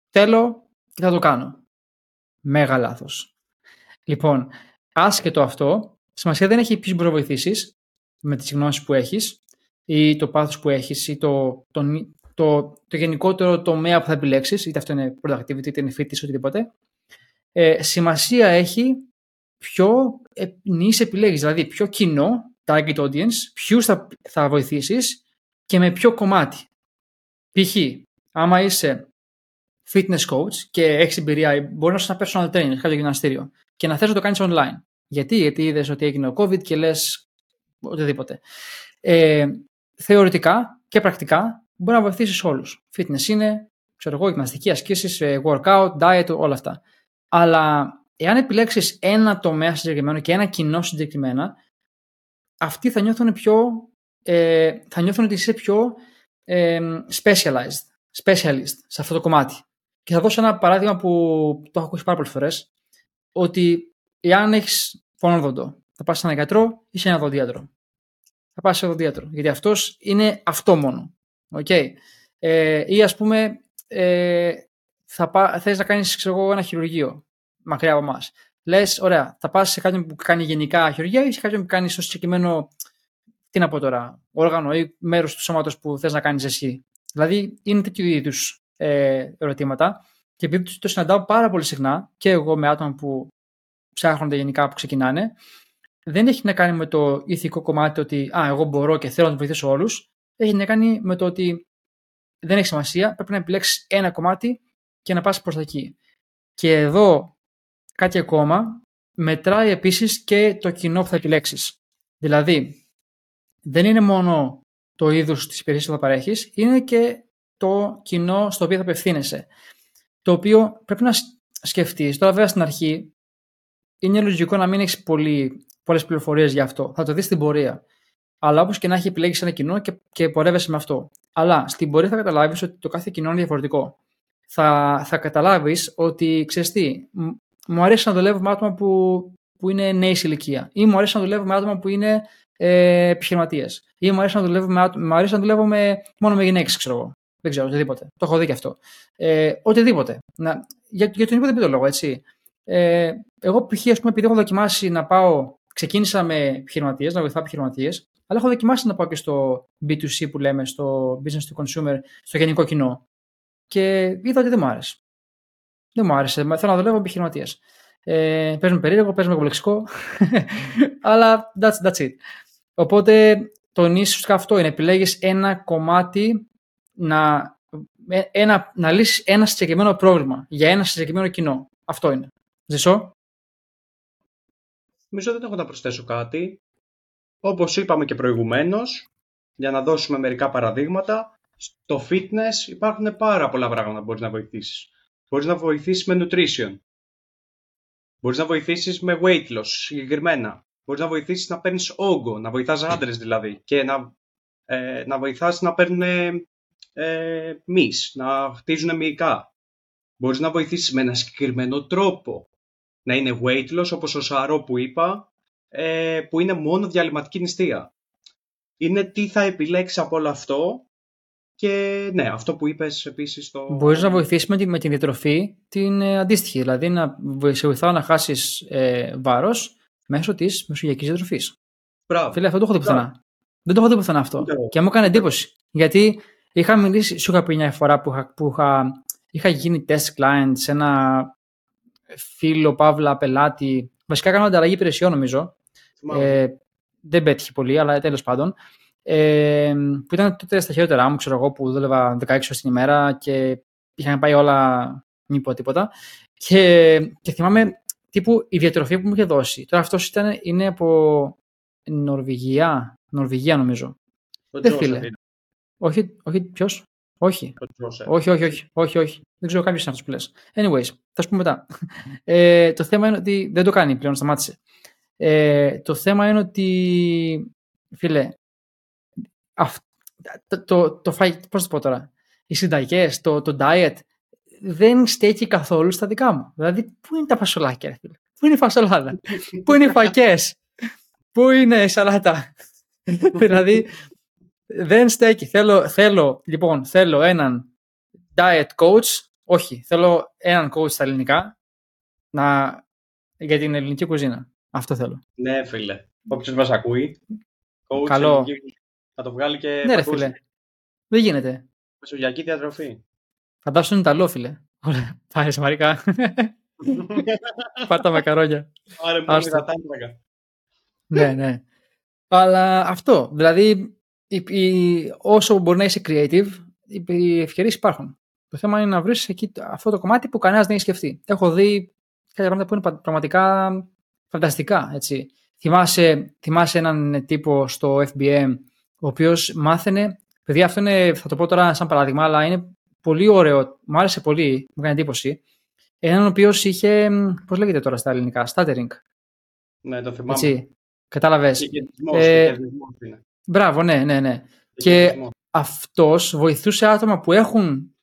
θέλω και θα το κάνω. Μέγα λάθος. Λοιπόν, άσχετο αυτό, σημασία δεν έχει ποιο μπορείς να βοηθήσεις με τις γνώσεις που έχεις ή το πάθος που έχεις ή το, το, το, το, γενικότερο τομέα που θα επιλέξεις, είτε αυτό είναι productivity, είτε είναι fitness, οτιδήποτε. Ε, σημασία έχει ποιο νης επιλέγεις, δηλαδή ποιο κοινό, target audience, ποιους θα, θα βοηθήσεις και με ποιο κομμάτι. Π.χ. άμα είσαι fitness coach και έχεις εμπειρία, μπορεί να είσαι ένα personal trainer, κάποιο γυμναστήριο και να θες να το κάνεις online. Γιατί, γιατί είδες ότι έγινε ο COVID και λες οτιδήποτε. Ε, θεωρητικά και πρακτικά μπορεί να βοηθήσεις όλους. Fitness είναι, ξέρω εγώ, γυμναστική ασκήσεις, ε, workout, diet, όλα αυτά. Αλλά εάν επιλέξεις ένα τομέα συγκεκριμένο και ένα κοινό συγκεκριμένα, αυτοί θα νιώθουν πιο. Ε, θα νιώθουν ότι είσαι πιο ε, specialized, specialist σε αυτό το κομμάτι. Και θα δώσω ένα παράδειγμα που το έχω ακούσει πάρα πολλές φορές. Ότι εάν έχεις φωνόδοντο, θα πας σε έναν γιατρό ή σε ένα δοντίατρο. Θα πας σε δοντίατρο. Γιατί αυτός είναι αυτό μόνο. Okay. Ε, ή ας πούμε, ε, θα πά, θες να κάνεις ξέρω εγώ, ένα χειρουργείο μακριά από εμάς. Λες, ωραία, θα πας σε κάποιον που κάνει γενικά χειρουργία ή σε κάποιον που κάνει στο συγκεκριμένο. Τι να πω τώρα, όργανο ή μέρος του σώματος που θες να κάνεις εσύ. Δηλαδή, είναι τέτοιου είδους ε, ερωτήματα. Και επειδή το συναντάω πάρα πολύ συχνά και εγώ με άτομα που ψάχνονται γενικά που ξεκινάνε, δεν έχει να κάνει με το ηθικό κομμάτι ότι Α, εγώ μπορώ και θέλω να βοηθήσω όλους. Έχει να κάνει με το ότι δεν έχει σημασία, πρέπει να επιλέξεις ένα κομμάτι και να πας προς τα εκεί. Και εδώ κάτι ακόμα, μετράει επίσης και το κοινό που θα επιλέξεις. Δηλαδή, δεν είναι μόνο το είδος της υπηρεσίας που θα παρέχεις, είναι και το κοινό στο οποίο θα απευθύνεσαι. Το οποίο πρέπει να σκεφτείς. Τώρα, βέβαια, στην αρχή είναι λογικό να μην έχεις πολλές πληροφορίες για αυτό. Θα το δεις στην πορεία. Αλλά όπως και να έχει επιλέξει ένα κοινό και, και πορεύεσαι με αυτό. Αλλά στην πορεία θα καταλάβεις ότι το κάθε κοινό είναι διαφορετικό. Θα, θα καταλάβεις ότι ξέρεις τι, μου αρέσει να δουλεύω με άτομα που, που είναι νέη ηλικία. Ή μου αρέσει να δουλεύω με άτομα που είναι ε, επιχειρηματίες. Ή μου αρέσει να δουλεύω, με, μου αρέσει να δουλεύω με, μόνο με γυναίκες, ξέρω εγώ. Δεν ξέρω, οτιδήποτε. Το έχω δει και αυτό. Ε, οτιδήποτε. Να, για, για τον οποιοδήποτε λόγο, έτσι. Ε, εγώ, π.χ., επειδή έχω δοκιμάσει να πάω, ξεκίνησα με επιχειρηματίες, να βοηθάω επιχειρηματίες, αλλά έχω δοκιμάσει να πάω και στο B2C που λέμε, στο business to consumer, στο γενικό κοινό. Και είδα ότι δεν μου άρεσε. Δεν μου άρεσε. Θέλω να δουλεύω με επιχειρηματίε. Ε, παίζουμε περίεργο, παίζουμε κομπλεξικό. αλλά that's, that's it. Οπότε το νήσι αυτό είναι. Επιλέγεις ένα κομμάτι να, ε, ένα, να λύσεις ένα συγκεκριμένο πρόβλημα για ένα συγκεκριμένο κοινό. Αυτό είναι. Ζησό. Νομίζω δεν έχω να προσθέσω κάτι. Όπως είπαμε και προηγουμένως, για να δώσουμε μερικά παραδείγματα, στο fitness υπάρχουν πάρα πολλά πράγματα που μπορείς να βοηθήσεις. Μπορείς να βοηθήσεις με nutrition. Μπορείς να βοηθήσεις με weight loss συγκεκριμένα. Μπορείς να βοηθήσεις να παίρνεις όγκο, να βοηθάς άντρες δηλαδή και να, ε, να βοηθάς να παίρνουν ε, να χτίζουν μυϊκά. Μπορείς να βοηθήσεις με ένα συγκεκριμένο τρόπο. Να είναι weight loss όπως ο Σαρό που είπα ε, που είναι μόνο διαλυματική νηστεία. Είναι τι θα επιλέξεις από όλο αυτό και ναι, αυτό που είπες επίσης το... Μπορείς να βοηθήσεις με, με την διατροφή την ε, αντίστοιχη, δηλαδή να σε βοηθάω να χάσεις ε, βάρος μέσω της μεσογειακής διατροφής. Μπράβο. Φίλε, αυτό το έχω δει πουθενά. Δεν το έχω δει πουθενά αυτό. Και μου έκανε εντύπωση. Γιατί είχα μιλήσει, σου είχα πει μια φορά που είχα, που είχα, είχα γίνει test client σε ένα φίλο, παύλα, πελάτη. Βασικά έκανα ανταλλαγή υπηρεσιών νομίζω ε, δεν πέτυχε πολύ, αλλά τέλος πάντων. Ε, που ήταν τότε στα χειρότερά μου, ξέρω εγώ, που δούλευα 16 ώρες την ημέρα και είχαν πάει όλα μη πω τίποτα. Και, και θυμάμαι τύπου η διατροφή που μου είχε δώσει. Τώρα αυτός είναι από Νορβηγία. Νορβηγία νομίζω. δεν φίλε. Όχι, όχι, ποιος; Όχι. όχι. όχι, όχι, όχι, όχι, Δεν ξέρω κάποιο είναι αυτό που λες. Anyways, θα σου πω μετά. Ε, το θέμα είναι ότι δεν το κάνει πλέον, σταμάτησε. Ε, το θέμα είναι ότι, φίλε, αυ, το, το, το φάει, πώς το πω τώρα, οι συνταγές, το, το diet, δεν στέκει καθόλου στα δικά μου. Δηλαδή, πού είναι τα φασολάκια, φίλε; Πού είναι η φασολάδα, πού είναι οι φακές, πού είναι η σαλάτα; δηλαδή, δεν στέκει. Θέλω, θέλω, λοιπόν, θέλω έναν diet coach, όχι, θέλω έναν coach στα ελληνικά, να, για την ελληνική κουζίνα. Αυτό θέλω. Ναι, φίλε. Όποιος μας ακούει. Coach Καλό. Θα το βγάλει και. Ναι, ρε, φίλε. Δεν γίνεται. Μεσογειακή διατροφή. Φαντάσου είναι Ιταλό, φίλε. Ωραία. Πάρε μαρικά. Πάρε τα μακαρόνια. Άρα, μου ναι, ναι. Αλλά αυτό. Δηλαδή, όσο μπορεί να είσαι creative, οι ευκαιρίες υπάρχουν. Το θέμα είναι να βρεις εκεί αυτό το κομμάτι που κανένας δεν έχει σκεφτεί. Έχω δει κάποια πράγματα που είναι πραγματικά φανταστικά. Έτσι. Θυμάσαι, θυμάσαι έναν τύπο στο FBM ο οποίος μάθαινε. Παιδιά, αυτό είναι, θα το πω τώρα σαν παράδειγμα, αλλά είναι πολύ ωραίο. Μου άρεσε πολύ, μου κάνει εντύπωση. Έναν ο οποίος είχε. Πώς λέγεται τώρα στα ελληνικά, stuttering. Ναι, το θυμάμαι. Έτσι, Κατάλαβες. Ε, μπράβο, ναι, ναι, ναι. Και αυτός βοηθούσε άτομα που έχουν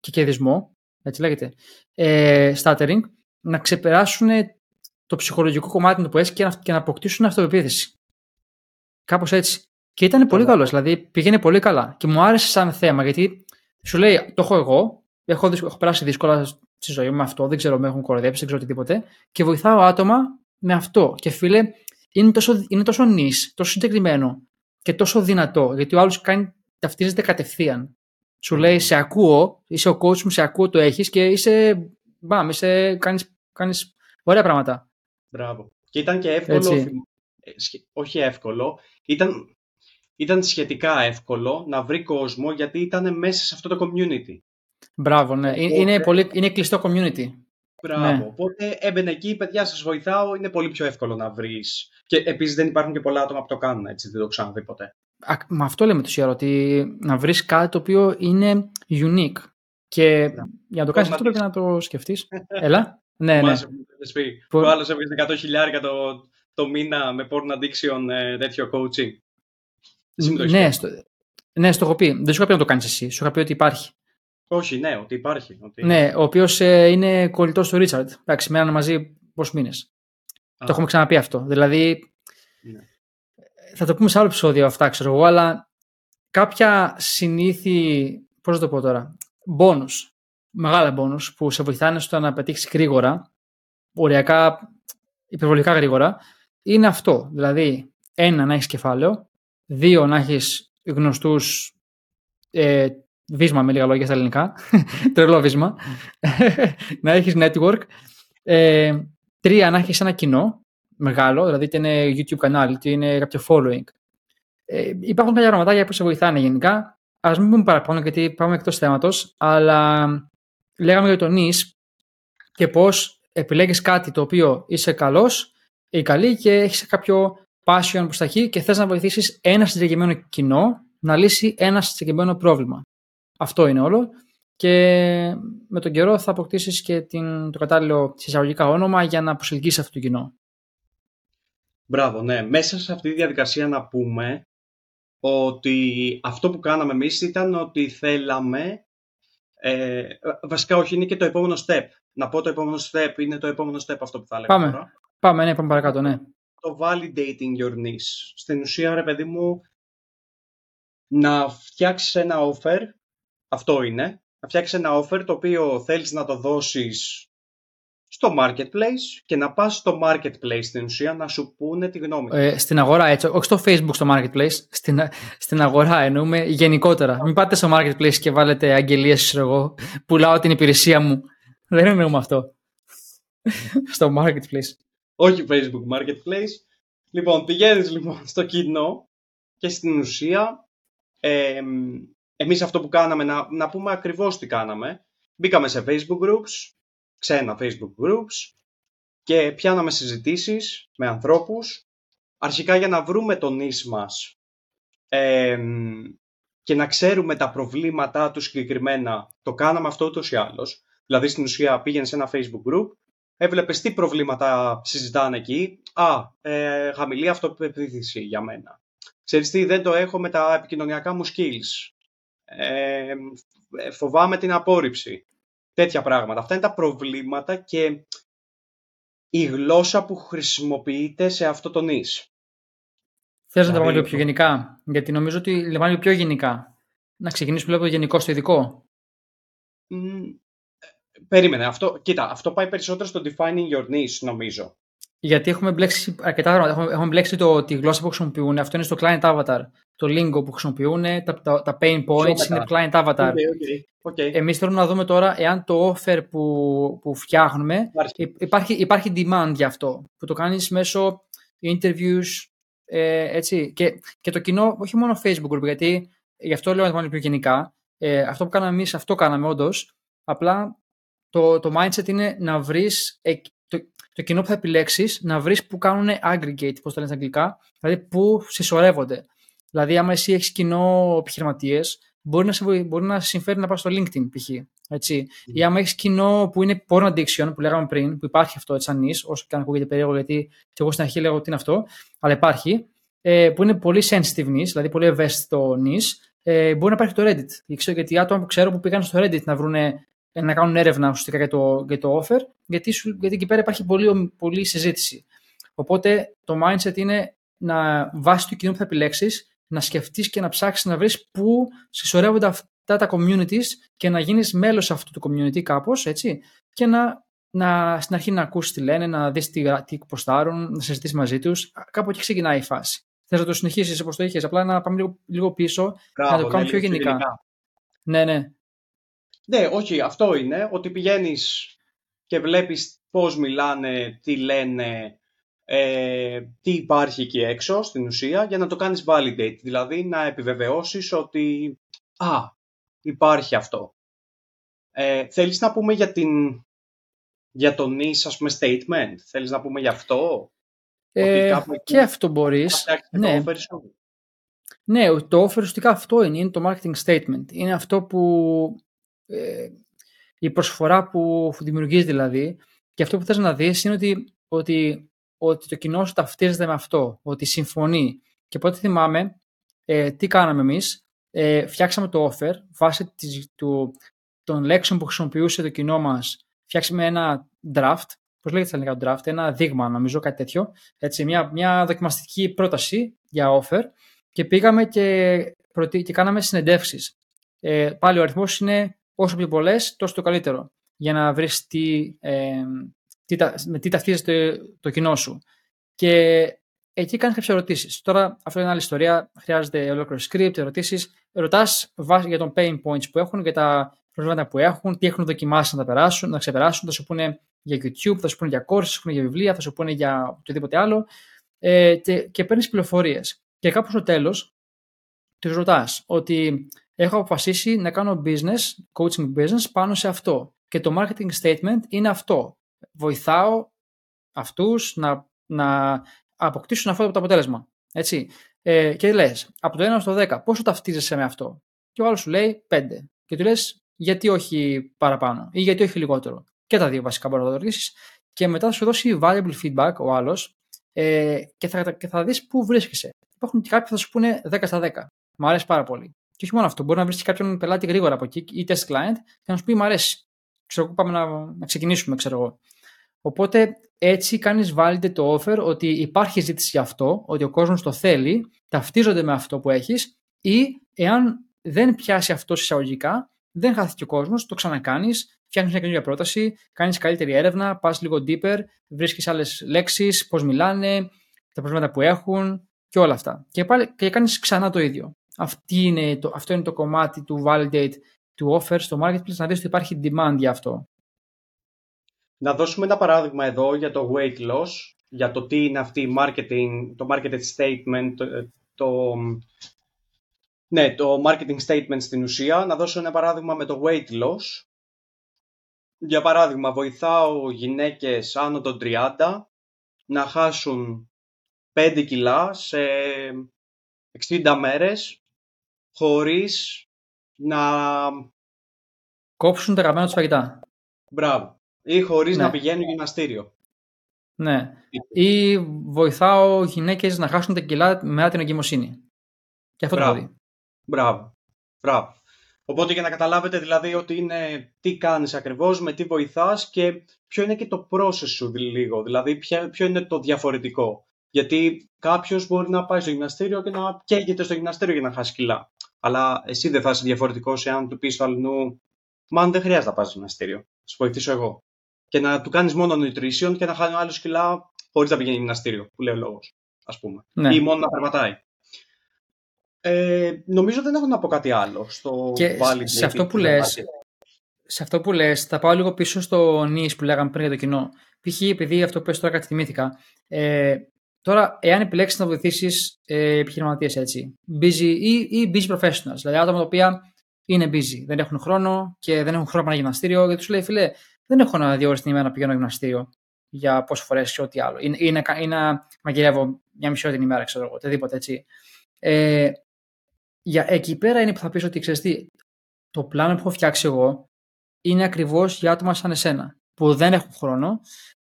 και κερδισμό, έτσι λέγεται, ε, stuttering, να ξεπεράσουν το ψυχολογικό κομμάτι του που έχει και να, και να αποκτήσουν αυτοπεποίθηση. Κάπως έτσι. Και ήταν πολύ καλός, δηλαδή πήγαινε πολύ καλά. Και μου άρεσε σαν θέμα, γιατί σου λέει, το έχω εγώ, έχω, έχω περάσει δύσκολα στη ζωή μου με αυτό, δεν ξέρω, με έχουν κοροϊδέψει, δεν ξέρω οτιδήποτε, και βοηθάω άτομα με αυτό. Και φίλε, είναι τόσο, είναι τόσο νης, τόσο συγκεκριμένο και τόσο δυνατό, γιατί ο άλλος κάνει, ταυτίζεται κατευθείαν. Σου λέει, σε ακούω, είσαι ο coach μου, σε ακούω, το έχεις και είσαι, μπαμ, είσαι, κάνεις, κάνεις ωραία πράγματα. Μπράβο. Και ήταν και εύκολο, ε, όχι εύκολο, ήταν, ήταν σχετικά εύκολο να βρει κόσμο γιατί ήταν μέσα σε αυτό το community. Μπράβο, ναι. Είναι, πολύ, είναι κλειστό community. Μπράβο. Ναι. Οπότε έμπαινε εκεί, παιδιά, σας βοηθάω. Είναι πολύ πιο εύκολο να βρεις. Και επίσης δεν υπάρχουν και πολλά άτομα που το κάνουν έτσι, δεν το ξαναδεί ποτέ. Με αυτό λέμε το ώρα, ότι να βρεις κάτι το οποίο είναι unique. Και ναι. για να το κάνεις αυτό πρέπει να το σκεφτείς. Έλα. Ναι, ναι. Που ο άλλος έβγαζε 100 χιλιάρικα το, το μήνα με porn addiction ε, τέτοιο coaching. Ναι, στο, ναι, στο έχω πει. Δεν σου είχα πει να το κάνεις εσύ. Σου είχα πει ότι υπάρχει. Όχι, ναι, ότι υπάρχει. Ότι... Ναι, ο οποίος ε, είναι κολλητός του Ρίτσαρντ. Εντάξει, μέναν μαζί πόσους μήνες. Το έχουμε ξαναπεί αυτό. Δηλαδή. Ναι. Θα το πούμε σε άλλο επεισόδιο αυτά, ξέρω εγώ, αλλά κάποια συνήθι. Πώς να το πω τώρα. Μπόνους. Μεγάλα μπόνους που σε βοηθάνε στο να πετύχεις γρήγορα, οριακά υπερβολικά γρήγορα, είναι αυτό. Δηλαδή, ένα, να έχεις κεφάλαιο. Δύο, να έχεις γνωστούς ε, βίσμα με λίγα λόγια στα ελληνικά, τρελό βίσμα, να έχεις network, ε, τρία να έχεις ένα κοινό μεγάλο, δηλαδή είτε είναι YouTube κανάλι, είτε είναι κάποιο following. Ε, υπάρχουν κάποια πραγματάκια που σε βοηθάνε γενικά. Ας μην πούμε παραπάνω γιατί πάμε εκτός θέματος, αλλά λέγαμε για τον νης και πώς επιλέγεις κάτι το οποίο είσαι καλός ή καλή και έχεις κάποιο passion προς τα και θες να βοηθήσεις ένα συγκεκριμένο κοινό να λύσει ένα συγκεκριμένο πρόβλημα. Αυτό είναι όλο. Και με τον καιρό θα αποκτήσεις και την, το κατάλληλο συσταγωγικά όνομα για να προσελκύσεις αυτό το κοινό. Μπράβο, ναι. Μέσα σε αυτή τη διαδικασία να πούμε ότι αυτό που κάναμε εμείς ήταν ότι θέλαμε ε, βασικά όχι, είναι και το επόμενο step. Να πω το επόμενο step, είναι το επόμενο step αυτό που θα έλεγα πάμε. τώρα. Πάμε, ναι, πάμε παρακάτω, ναι. Το validating your niche. Στην ουσία, ρε παιδί μου, να φτιάξεις ένα offer αυτό είναι. Να φτιάξεις ένα offer το οποίο θέλεις να το δώσεις στο marketplace και να πας στο marketplace στην ουσία να σου πούνε τη γνώμη ε, στην αγορά έτσι, όχι στο facebook στο marketplace, στην, στην αγορά εννοούμε γενικότερα. Μην πάτε στο marketplace και βάλετε αγγελίες, ξέρω εγώ, πουλάω την υπηρεσία μου. Δεν εννοούμε αυτό. στο marketplace. Όχι facebook marketplace. Λοιπόν, πηγαίνεις λοιπόν στο κοινό και στην ουσία ε, εμείς αυτό που κάναμε, να, να πούμε ακριβώς τι κάναμε. Μπήκαμε σε Facebook groups, ξένα Facebook groups και πιάναμε συζητήσεις με ανθρώπους, αρχικά για να βρούμε τον νης μας και να ξέρουμε τα προβλήματά τους συγκεκριμένα. Το κάναμε αυτό ούτως ή άλλως. Δηλαδή στην ουσία πήγαινε σε ένα Facebook group, έβλεπες τι προβλήματα συζητάνε εκεί. Α, ε, χαμηλή αυτοπεποίθηση για μένα. Ξέρεις τι, δεν το έχω με τα επικοινωνιακά μου skills. Ε, φοβάμαι την απόρριψη. Τέτοια πράγματα. Αυτά είναι τα προβλήματα και η γλώσσα που χρησιμοποιείται σε αυτό το νης. Θες να τα πάμε λίγο πιο γενικά, γιατί νομίζω ότι λίγο πιο γενικά. Να ξεκινήσουμε λίγο το γενικό στο ειδικό. Περίμενε. Αυτό, κοίτα, αυτό πάει περισσότερο στο defining your niche, νομίζω. Γιατί έχουμε μπλέξει αρκετά πράγματα. Έχουμε, έχουμε μπλέξει το, τη γλώσσα που χρησιμοποιούν. Αυτό είναι στο client avatar. Το lingo που χρησιμοποιούν, τα, τα, τα pain points είναι client avatar. Okay, okay, Εμείς θέλουμε να δούμε τώρα εάν το offer που, που φτιάχνουμε υπάρχει. υπάρχει, υπάρχει demand για αυτό. Που το κάνεις μέσω interviews, Ε, έτσι. Και, και το κοινό, όχι μόνο Facebook group, γιατί γι' αυτό λέω να πιο γενικά. Ε, αυτό που κάναμε εμείς, αυτό κάναμε όντως. Απλά το, το mindset είναι να βρεις το, το κοινό που θα επιλέξεις, να βρεις που κάνουν aggregate, πώς το λένε στα αγγλικά, δηλαδή που συσσωρεύονται. Δηλαδή, άμα εσύ έχεις κοινό επιχειρηματίες, μπορεί να, σε, μπορεί να συμφέρει να πας στο LinkedIn π.χ. Έτσι. Mm. Ή άμα έχεις κοινό που είναι porn addiction, που λέγαμε πριν, που υπάρχει αυτό έτσι σαν όσο και αν ακούγεται περίεργο, γιατί και εγώ στην αρχή λέγω ότι είναι αυτό, αλλά υπάρχει, ε, που είναι πολύ sensitive niche, δηλαδή πολύ ευαίσθητο niche, ε, μπορεί να υπάρχει το Reddit. Ξέρω, γιατί άτομα που ξέρω που πήγαν στο Reddit να, βρουνε, να κάνουν έρευνα ουσιαστικά για το, για το offer, γιατί, γιατί εκεί πέρα υπάρχει πολύ, πολύ συζήτηση. Οπότε το mindset είναι να βάσει του κοινού που θα επιλέξεις, να σκεφτείς και να ψάξεις να βρεις πού συσσωρεύονται αυτά τα communities και να γίνεις μέλος αυτού του community κάπως, έτσι, και να, να στην αρχή να ακούσεις τι λένε, να δεις τι, τι ποστάρουν, να συζητήσεις μαζί τους. Κάπου εκεί ξεκινάει η φάση. Θες να το συνεχίσεις όπως το είχες, απλά να πάμε λίγο, λίγο πίσω, να το κάνουμε πιο γενικά. Ναι, ναι. Ναι, όχι, αυτό είναι, ότι πηγαίνεις και βλέπεις πώς μιλάνε, τι λένε, ε, τι υπάρχει εκεί έξω στην ουσία για να το κάνεις validate, δηλαδή να επιβεβαιώσεις ότι α, υπάρχει αυτό. Ε, θέλεις να πούμε για, την, για το niche, ας πούμε, statement, θέλεις να πούμε για αυτό; Ε, και αυτό μπορείς. Ναι. Το ναι, το offer ουσιαστικά αυτό είναι, είναι το marketing statement. Είναι αυτό που ε, η προσφορά που δημιουργείς δηλαδή και αυτό που θες να δεις είναι ότι, ότι, ότι το κοινό σου ταυτίζεται με αυτό, ότι συμφωνεί. Και οπότε θυμάμαι ε, τι κάναμε εμείς, ε, φτιάξαμε το offer βάσει της, του, των λέξεων που χρησιμοποιούσε το κοινό μας, φτιάξαμε ένα draft, πώς λέγεται στα ελληνικά draft, ένα δείγμα νομίζω κάτι τέτοιο, έτσι, μια, μια δοκιμαστική πρόταση για offer και πήγαμε και, και κάναμε συνεντεύξεις. Ε, πάλι ο αριθμός είναι όσο πιο πολλές, τόσο το καλύτερο. Για να βρεις τι, ε, τι, με τι ταυτίζεται το κοινό σου. Και εκεί κάνεις κάποιες ερωτήσεις. Τώρα, αυτό είναι άλλη ιστορία. Χρειάζεται ολόκληρο script, ερωτήσεις. Ρωτάς για τον pain points που έχουν, για τα προβλήματα που έχουν, τι έχουν δοκιμάσει να τα περάσουν, να ξεπεράσουν. Θα σου πούνε για YouTube, θα σου πούνε για courses, θα σου πούνε για βιβλία, θα σου πούνε για οτιδήποτε άλλο. Ε, και, και παίρνεις πληροφορίες. Και κάπου στο τέλος, τους ρωτάς ότι έχω αποφασίσει να κάνω business, coaching business πάνω σε αυτό. Και το marketing statement είναι αυτό. Βοηθάω αυτούς να, να αποκτήσουν αυτό το αποτέλεσμα. Έτσι. Ε, και λες, από το 1 στο 10, πόσο ταυτίζεσαι με αυτό; Και ο άλλος σου λέει 5. Και του λες, γιατί όχι παραπάνω ή γιατί όχι λιγότερο; Και τα δύο βασικά μπορεί να το ρωτήσει. Και μετά θα σου δώσει valuable feedback ο άλλος ε, και θα, και θα δεις πού βρίσκεσαι. Υπάρχουν και κάποιοι που θα σου πούνε 10 στα 10. Μου αρέσει πάρα πολύ. Και όχι μόνο αυτό, μπορεί να βρεις κάποιον πελάτη γρήγορα από εκεί ή test client και να σου πει: Μ' αρέσει. Ξέρω, πάμε να, να ξεκινήσουμε, ξέρω εγώ. Οπότε έτσι κάνεις validate το offer ότι υπάρχει ζήτηση για αυτό, ότι ο κόσμος το θέλει, ταυτίζονται με αυτό που έχεις ή εάν δεν πιάσει αυτό εισαγωγικά, δεν χάθηκε ο κόσμος, το ξανακάνεις, φτιάχνεις μια καινούργια πρόταση, κάνεις καλύτερη έρευνα, πας λίγο deeper, βρίσκεις άλλες λέξεις, πώς μιλάνε, τα προβλήματα που έχουν και όλα αυτά. Και, πάλι, και κάνεις ξανά το ίδιο. Αυτή είναι το, αυτό είναι το κομμάτι του validate του offer στο marketplace, να δεις ότι υπάρχει demand για αυτό. Να δώσουμε ένα παράδειγμα εδώ για το weight loss, για το τι είναι αυτή η marketing, το marketing statement, το, ναι, το marketing statement στην ουσία. Να δώσω ένα παράδειγμα με το weight loss. Για παράδειγμα, βοηθάω γυναίκες άνω των 30 να χάσουν 5 κιλά σε 60 μέρες χωρίς να... Κόψουν τα γραμμένα του φαγητά. Μπράβο. Ή χωρίς ναι. να πηγαίνουν γυμναστήριο. Ναι. Ή βοηθάω γυναίκες να χάσουν τα κιλά με την εγκυμοσύνη. Και αυτό Μπράβο. το δει. Μπράβο. Μπράβο. Οπότε για να καταλάβετε δηλαδή ότι είναι τι κάνεις ακριβώς, με τι βοηθάς και ποιο είναι και το process σου λίγο, δηλαδή ποιο είναι το διαφορετικό. Γιατί κάποιος μπορεί να πάει στο γυμναστήριο και να καίγεται στο γυμναστήριο για να χάσει κιλά. Αλλά εσύ δεν θα είσαι διαφορετικός εάν του πεις στο αλλού, Μα δεν χρειάζεται να πας στο γυμναστήριο. Σου βοηθήσω εγώ. Και να του κάνεις μόνο nutrition και να χάνει άλλο κιλά χωρίς να πηγαίνει γυμναστήριο, που λέει ο λόγος. Α πούμε. Ναι. Ή μόνο να περπατάει. Ε, νομίζω δεν έχω να πω κάτι άλλο στο και σε αυτό που λες, σε αυτό που λες, θα πάω λίγο πίσω στο νης που λέγαμε πριν για το κοινό. Π.χ. επειδή αυτό που πες τώρα κάτι θυμήθηκα, ε, Τώρα, εάν επιλέξεις να βοηθήσεις ε, επιχειρηματίες έτσι, busy ή, ή busy professionals, δηλαδή άτομα τα οποία είναι busy, δεν έχουν χρόνο και δεν έχουν χρόνο να γυμναστήριο, γιατί τους λέει, φιλέ, δεν έχω ένα δύο ώρες την ημέρα να πηγαίνω γυμναστήριο για πόσες φορές ή ό,τι άλλο. Είναι, είναι, είναι να μαγειρεύω μια μισή ώρα την ημέρα, ξέρω εγώ, οτιδήποτε έτσι. Ε, για, εκεί πέρα είναι που θα πεις ότι ξέρεις τι, το πλάνο που έχω φτιάξει εγώ είναι ακριβώς για άτομα σαν εσένα, που δεν έχουν χρόνο,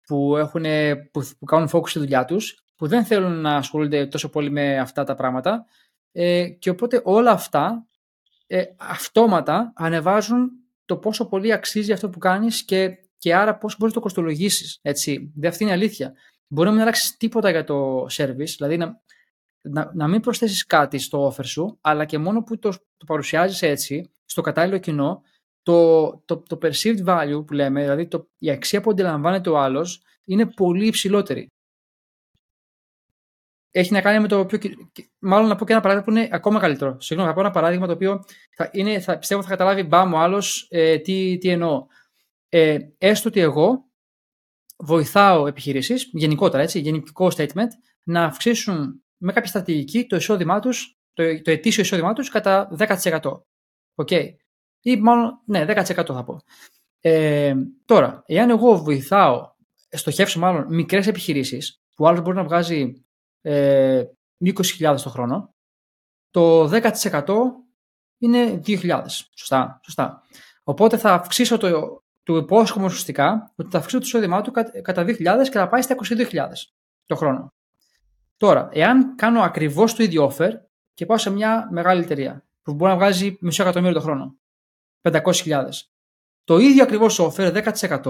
που, έχουν, που, που κάνουν focus στη δουλειά τους, που δεν θέλουν να ασχολούνται τόσο πολύ με αυτά τα πράγματα. Ε, και οπότε όλα αυτά ε, αυτόματα ανεβάζουν το πόσο πολύ αξίζει αυτό που κάνεις και, και άρα πώς μπορείς να το κοστολογήσεις. Έτσι. Δεν αυτή είναι η αλήθεια. Μπορεί να μην αλλάξεις τίποτα για το service, δηλαδή να, να, να μην προσθέσεις κάτι στο offer σου, αλλά και μόνο που το, το παρουσιάζεις έτσι, στο κατάλληλο κοινό, το, το, το perceived value που λέμε, δηλαδή το, η αξία που αντιλαμβάνεται ο άλλος, είναι πολύ υψηλότερη έχει να κάνει με το πιο. Μάλλον να πω και ένα παράδειγμα που είναι ακόμα καλύτερο. Συγγνώμη, θα πω ένα παράδειγμα το οποίο θα, είναι, θα πιστεύω θα καταλάβει μπαμ ο άλλος ε, τι, τι εννοώ. Ε, έστω ότι εγώ βοηθάω επιχειρήσεις, γενικότερα έτσι, γενικό statement, να αυξήσουν με κάποια στρατηγική το εισόδημά τους, το, το ετήσιο εισόδημά τους κατά 10%. OK. Okay. Ή μάλλον, ναι, 10% θα πω. Ε, τώρα, εάν εγώ βοηθάω, στοχεύσω μάλλον μικρές επιχειρήσεις, που άλλος μπορεί να βγάζει ε, 20.000 το χρόνο, το 10% είναι 2.000. Σωστά, σωστά. Οπότε θα αυξήσω το, το υπόσχομαι ουσιαστικά ότι θα αυξήσω το εισόδημά του κατά 2.000 και θα πάει στα 22.000 το χρόνο. Τώρα, εάν κάνω ακριβώς το ίδιο offer και πάω σε μια μεγάλη εταιρεία που μπορεί να βγάζει μισό εκατομμύριο το χρόνο, 500.000, το ίδιο ακριβώς offer, 10%,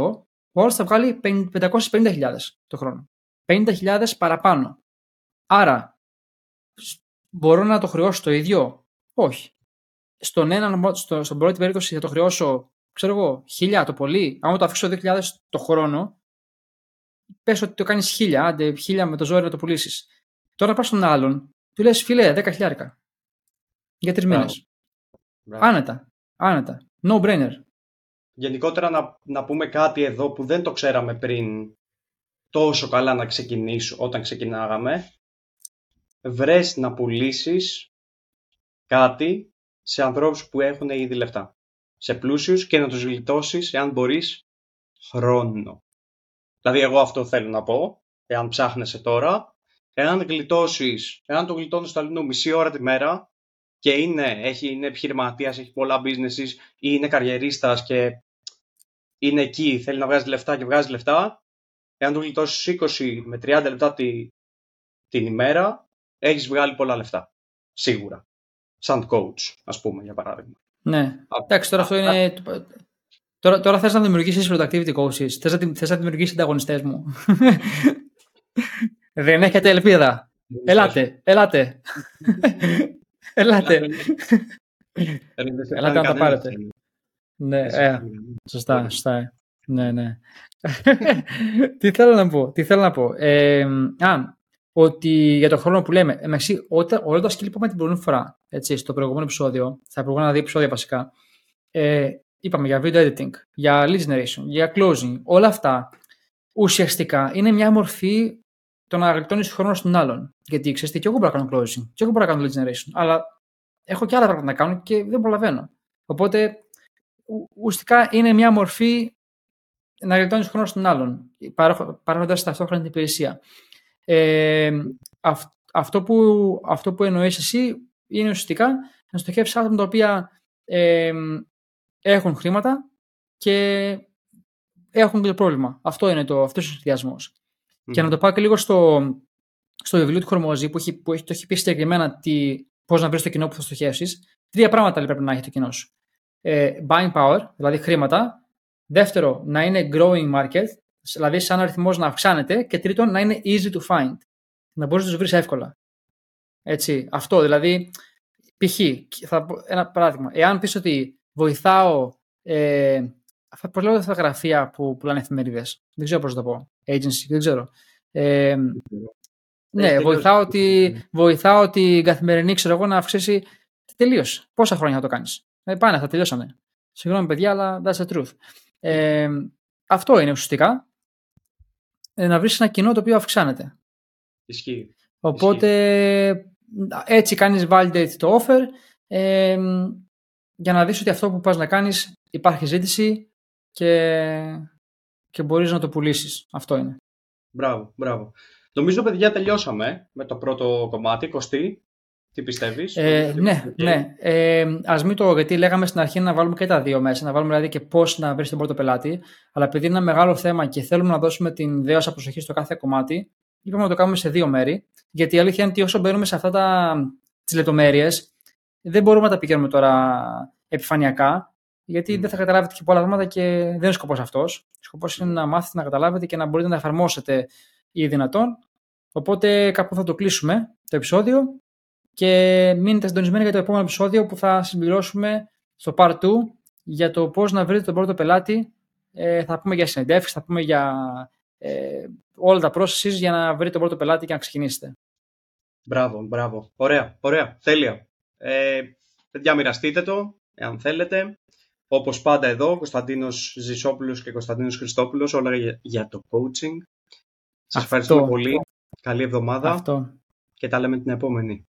ο άλλος θα βγάλει 550.000 το χρόνο. 50.000 παραπάνω. Άρα, μπορώ να το χρεώσω το ίδιο; Όχι. Στον έναν, στο, στον πρώτη περίπτωση θα το χρεώσω, ξέρω εγώ, χίλια το πολύ. Αν το αφήσω 2.000 το χρόνο, πες ότι το κάνεις χίλια, άντε χίλια με το ζόρι να το πουλήσεις. Τώρα πας στον άλλον, του λες φίλε, 10 χιλιάρικα. Για τρεις μήνες. Άνετα. Άνετα. No brainer. Γενικότερα να, να πούμε κάτι εδώ που δεν το ξέραμε πριν τόσο καλά να ξεκινήσω όταν ξεκινάγαμε βρες να πουλήσεις κάτι σε ανθρώπους που έχουν ήδη λεφτά. Σε πλούσιους και να τους γλιτώσεις, εάν μπορείς, χρόνο. Δηλαδή, εγώ αυτό θέλω να πω, εάν ψάχνεσαι τώρα, εάν γλιτώσεις, εάν το γλιτώνεις στο αλληλού μισή ώρα τη μέρα και είναι, έχει, είναι επιχειρηματίας, έχει πολλά businesses ή είναι καριερίστας και είναι εκεί, θέλει να βγάζει λεφτά και βγάζει λεφτά, εάν το γλιτώσεις 20 με 30 λεπτά τη, την ημέρα, έχεις βγάλει πολλά λεφτά. Σίγουρα. Σαν coach, ας πούμε, για παράδειγμα. Ναι. Εντάξει, τώρα αυτό είναι... Τώρα, τώρα θες να δημιουργήσεις productivity coaches. Θες να, θες να δημιουργήσεις ανταγωνιστές μου. Δεν έχετε ελπίδα. Ελάτε, ελάτε. ελάτε. Ελάτε να τα πάρετε. Ναι, ε, σωστά, σωστά. Ναι, ναι. τι θέλω να πω, τι θέλω να πω. Ε, α, ότι για τον χρόνο που λέμε, μεταξύ, όταν, όλα τα σκύλ που είπαμε την προηγούμενη φορά, έτσι, στο προηγούμενο επεισόδιο, στα προηγούμενα δύο επεισόδια βασικά, ε, είπαμε για video editing, για lead generation, για closing, όλα αυτά ουσιαστικά είναι μια μορφή το να γλιτώνεις χρόνο στον άλλον. Γιατί ξέρεις τι, και εγώ μπορώ να κάνω closing, και εγώ μπορώ να κάνω lead generation, αλλά έχω και άλλα πράγματα να κάνω και δεν προλαβαίνω. Οπότε ουσιαστικά είναι μια μορφή να γλιτώνεις χρόνο στον άλλον, παρέχοντας ταυτόχρονα την υπηρεσία. Ε, αυτό, που, αυτό που εννοείς εσύ είναι ουσιαστικά να στοχεύσεις άτομα τα οποία ε, έχουν χρήματα και έχουν και το πρόβλημα. Αυτό είναι το, αυτός ο συνδυασμός. Και να το πάω και λίγο στο, στο βιβλίο του Χορμόζη που, έχει, που έχει, το έχει πει συγκεκριμένα τι, πώς να βρεις το κοινό που θα στοχεύσεις. Τρία πράγματα πρέπει να έχει το κοινό σου. Ε, buying power, δηλαδή χρήματα. Δεύτερο, να είναι growing market, δηλαδή σαν αριθμός να αυξάνεται και τρίτον να είναι easy to find, να μπορείς να τους βρεις εύκολα. Έτσι, αυτό δηλαδή, π.χ. ένα παράδειγμα, εάν πεις ότι βοηθάω, ε, πώς λέγονται αυτά τα γραφεία που πουλάνε εφημερίδες; δεν ξέρω πώς να το πω, agency, δεν ξέρω. Ε, ναι, βοηθάω, τη, βοηθάω την καθημερινή, ξέρω εγώ, να αυξήσει τελείω. Πόσα χρόνια θα το κάνεις; Ε, πάνε, θα τελειώσανε. Συγγνώμη, παιδιά, αλλά that's the truth. Ε, αυτό είναι ουσιαστικά. Ε, να βρεις ένα κοινό το οποίο αυξάνεται. Ισχύει. Οπότε έτσι κάνεις validate το offer ε, για να δεις ότι αυτό που πας να κάνεις υπάρχει ζήτηση και, και μπορείς να το πουλήσεις. Αυτό είναι. Μπράβο, μπράβο. Νομίζω, παιδιά, τελειώσαμε με το πρώτο κομμάτι. Κωστή, τι πιστεύεις; Ε, ναι, ναι. Ε, ας μην το, γιατί λέγαμε στην αρχή να βάλουμε και τα δύο μέσα, να βάλουμε δηλαδή και πώς να βρεις τον πρώτο πελάτη, αλλά επειδή είναι ένα μεγάλο θέμα και θέλουμε να δώσουμε την δέωσα προσοχή στο κάθε κομμάτι, είπαμε να το κάνουμε σε δύο μέρη, γιατί η αλήθεια είναι ότι όσο μπαίνουμε σε αυτά τα, τις λεπτομέρειες, δεν μπορούμε να τα πηγαίνουμε τώρα επιφανειακά, γιατί δεν θα καταλάβετε και πολλά πράγματα και δεν είναι σκοπός αυτός. Σκοπός είναι να μάθετε να καταλάβετε και να μπορείτε να εφαρμόσετε ή δυνατόν. Οπότε κάπου θα το κλείσουμε το επεισόδιο και μείνετε συντονισμένοι για το επόμενο επεισόδιο που θα συμπληρώσουμε στο Part 2 για το πώς να βρείτε τον πρώτο πελάτη. Ε, θα πούμε για συνεντεύξεις, θα πούμε για ε, όλα τα processes για να βρείτε τον πρώτο πελάτη και να ξεκινήσετε. Μπράβο, μπράβο. Ωραία, ωραία, τέλεια. Ε, παιδιά, μοιραστείτε το, εάν θέλετε. Όπως πάντα εδώ, Κωνσταντίνος Ζησόπουλος και Κωνσταντίνος Χριστόπουλος, όλα για, το coaching. Σας ευχαριστώ πολύ. Καλή εβδομάδα. Αυτό. Και τα λέμε την επόμενη.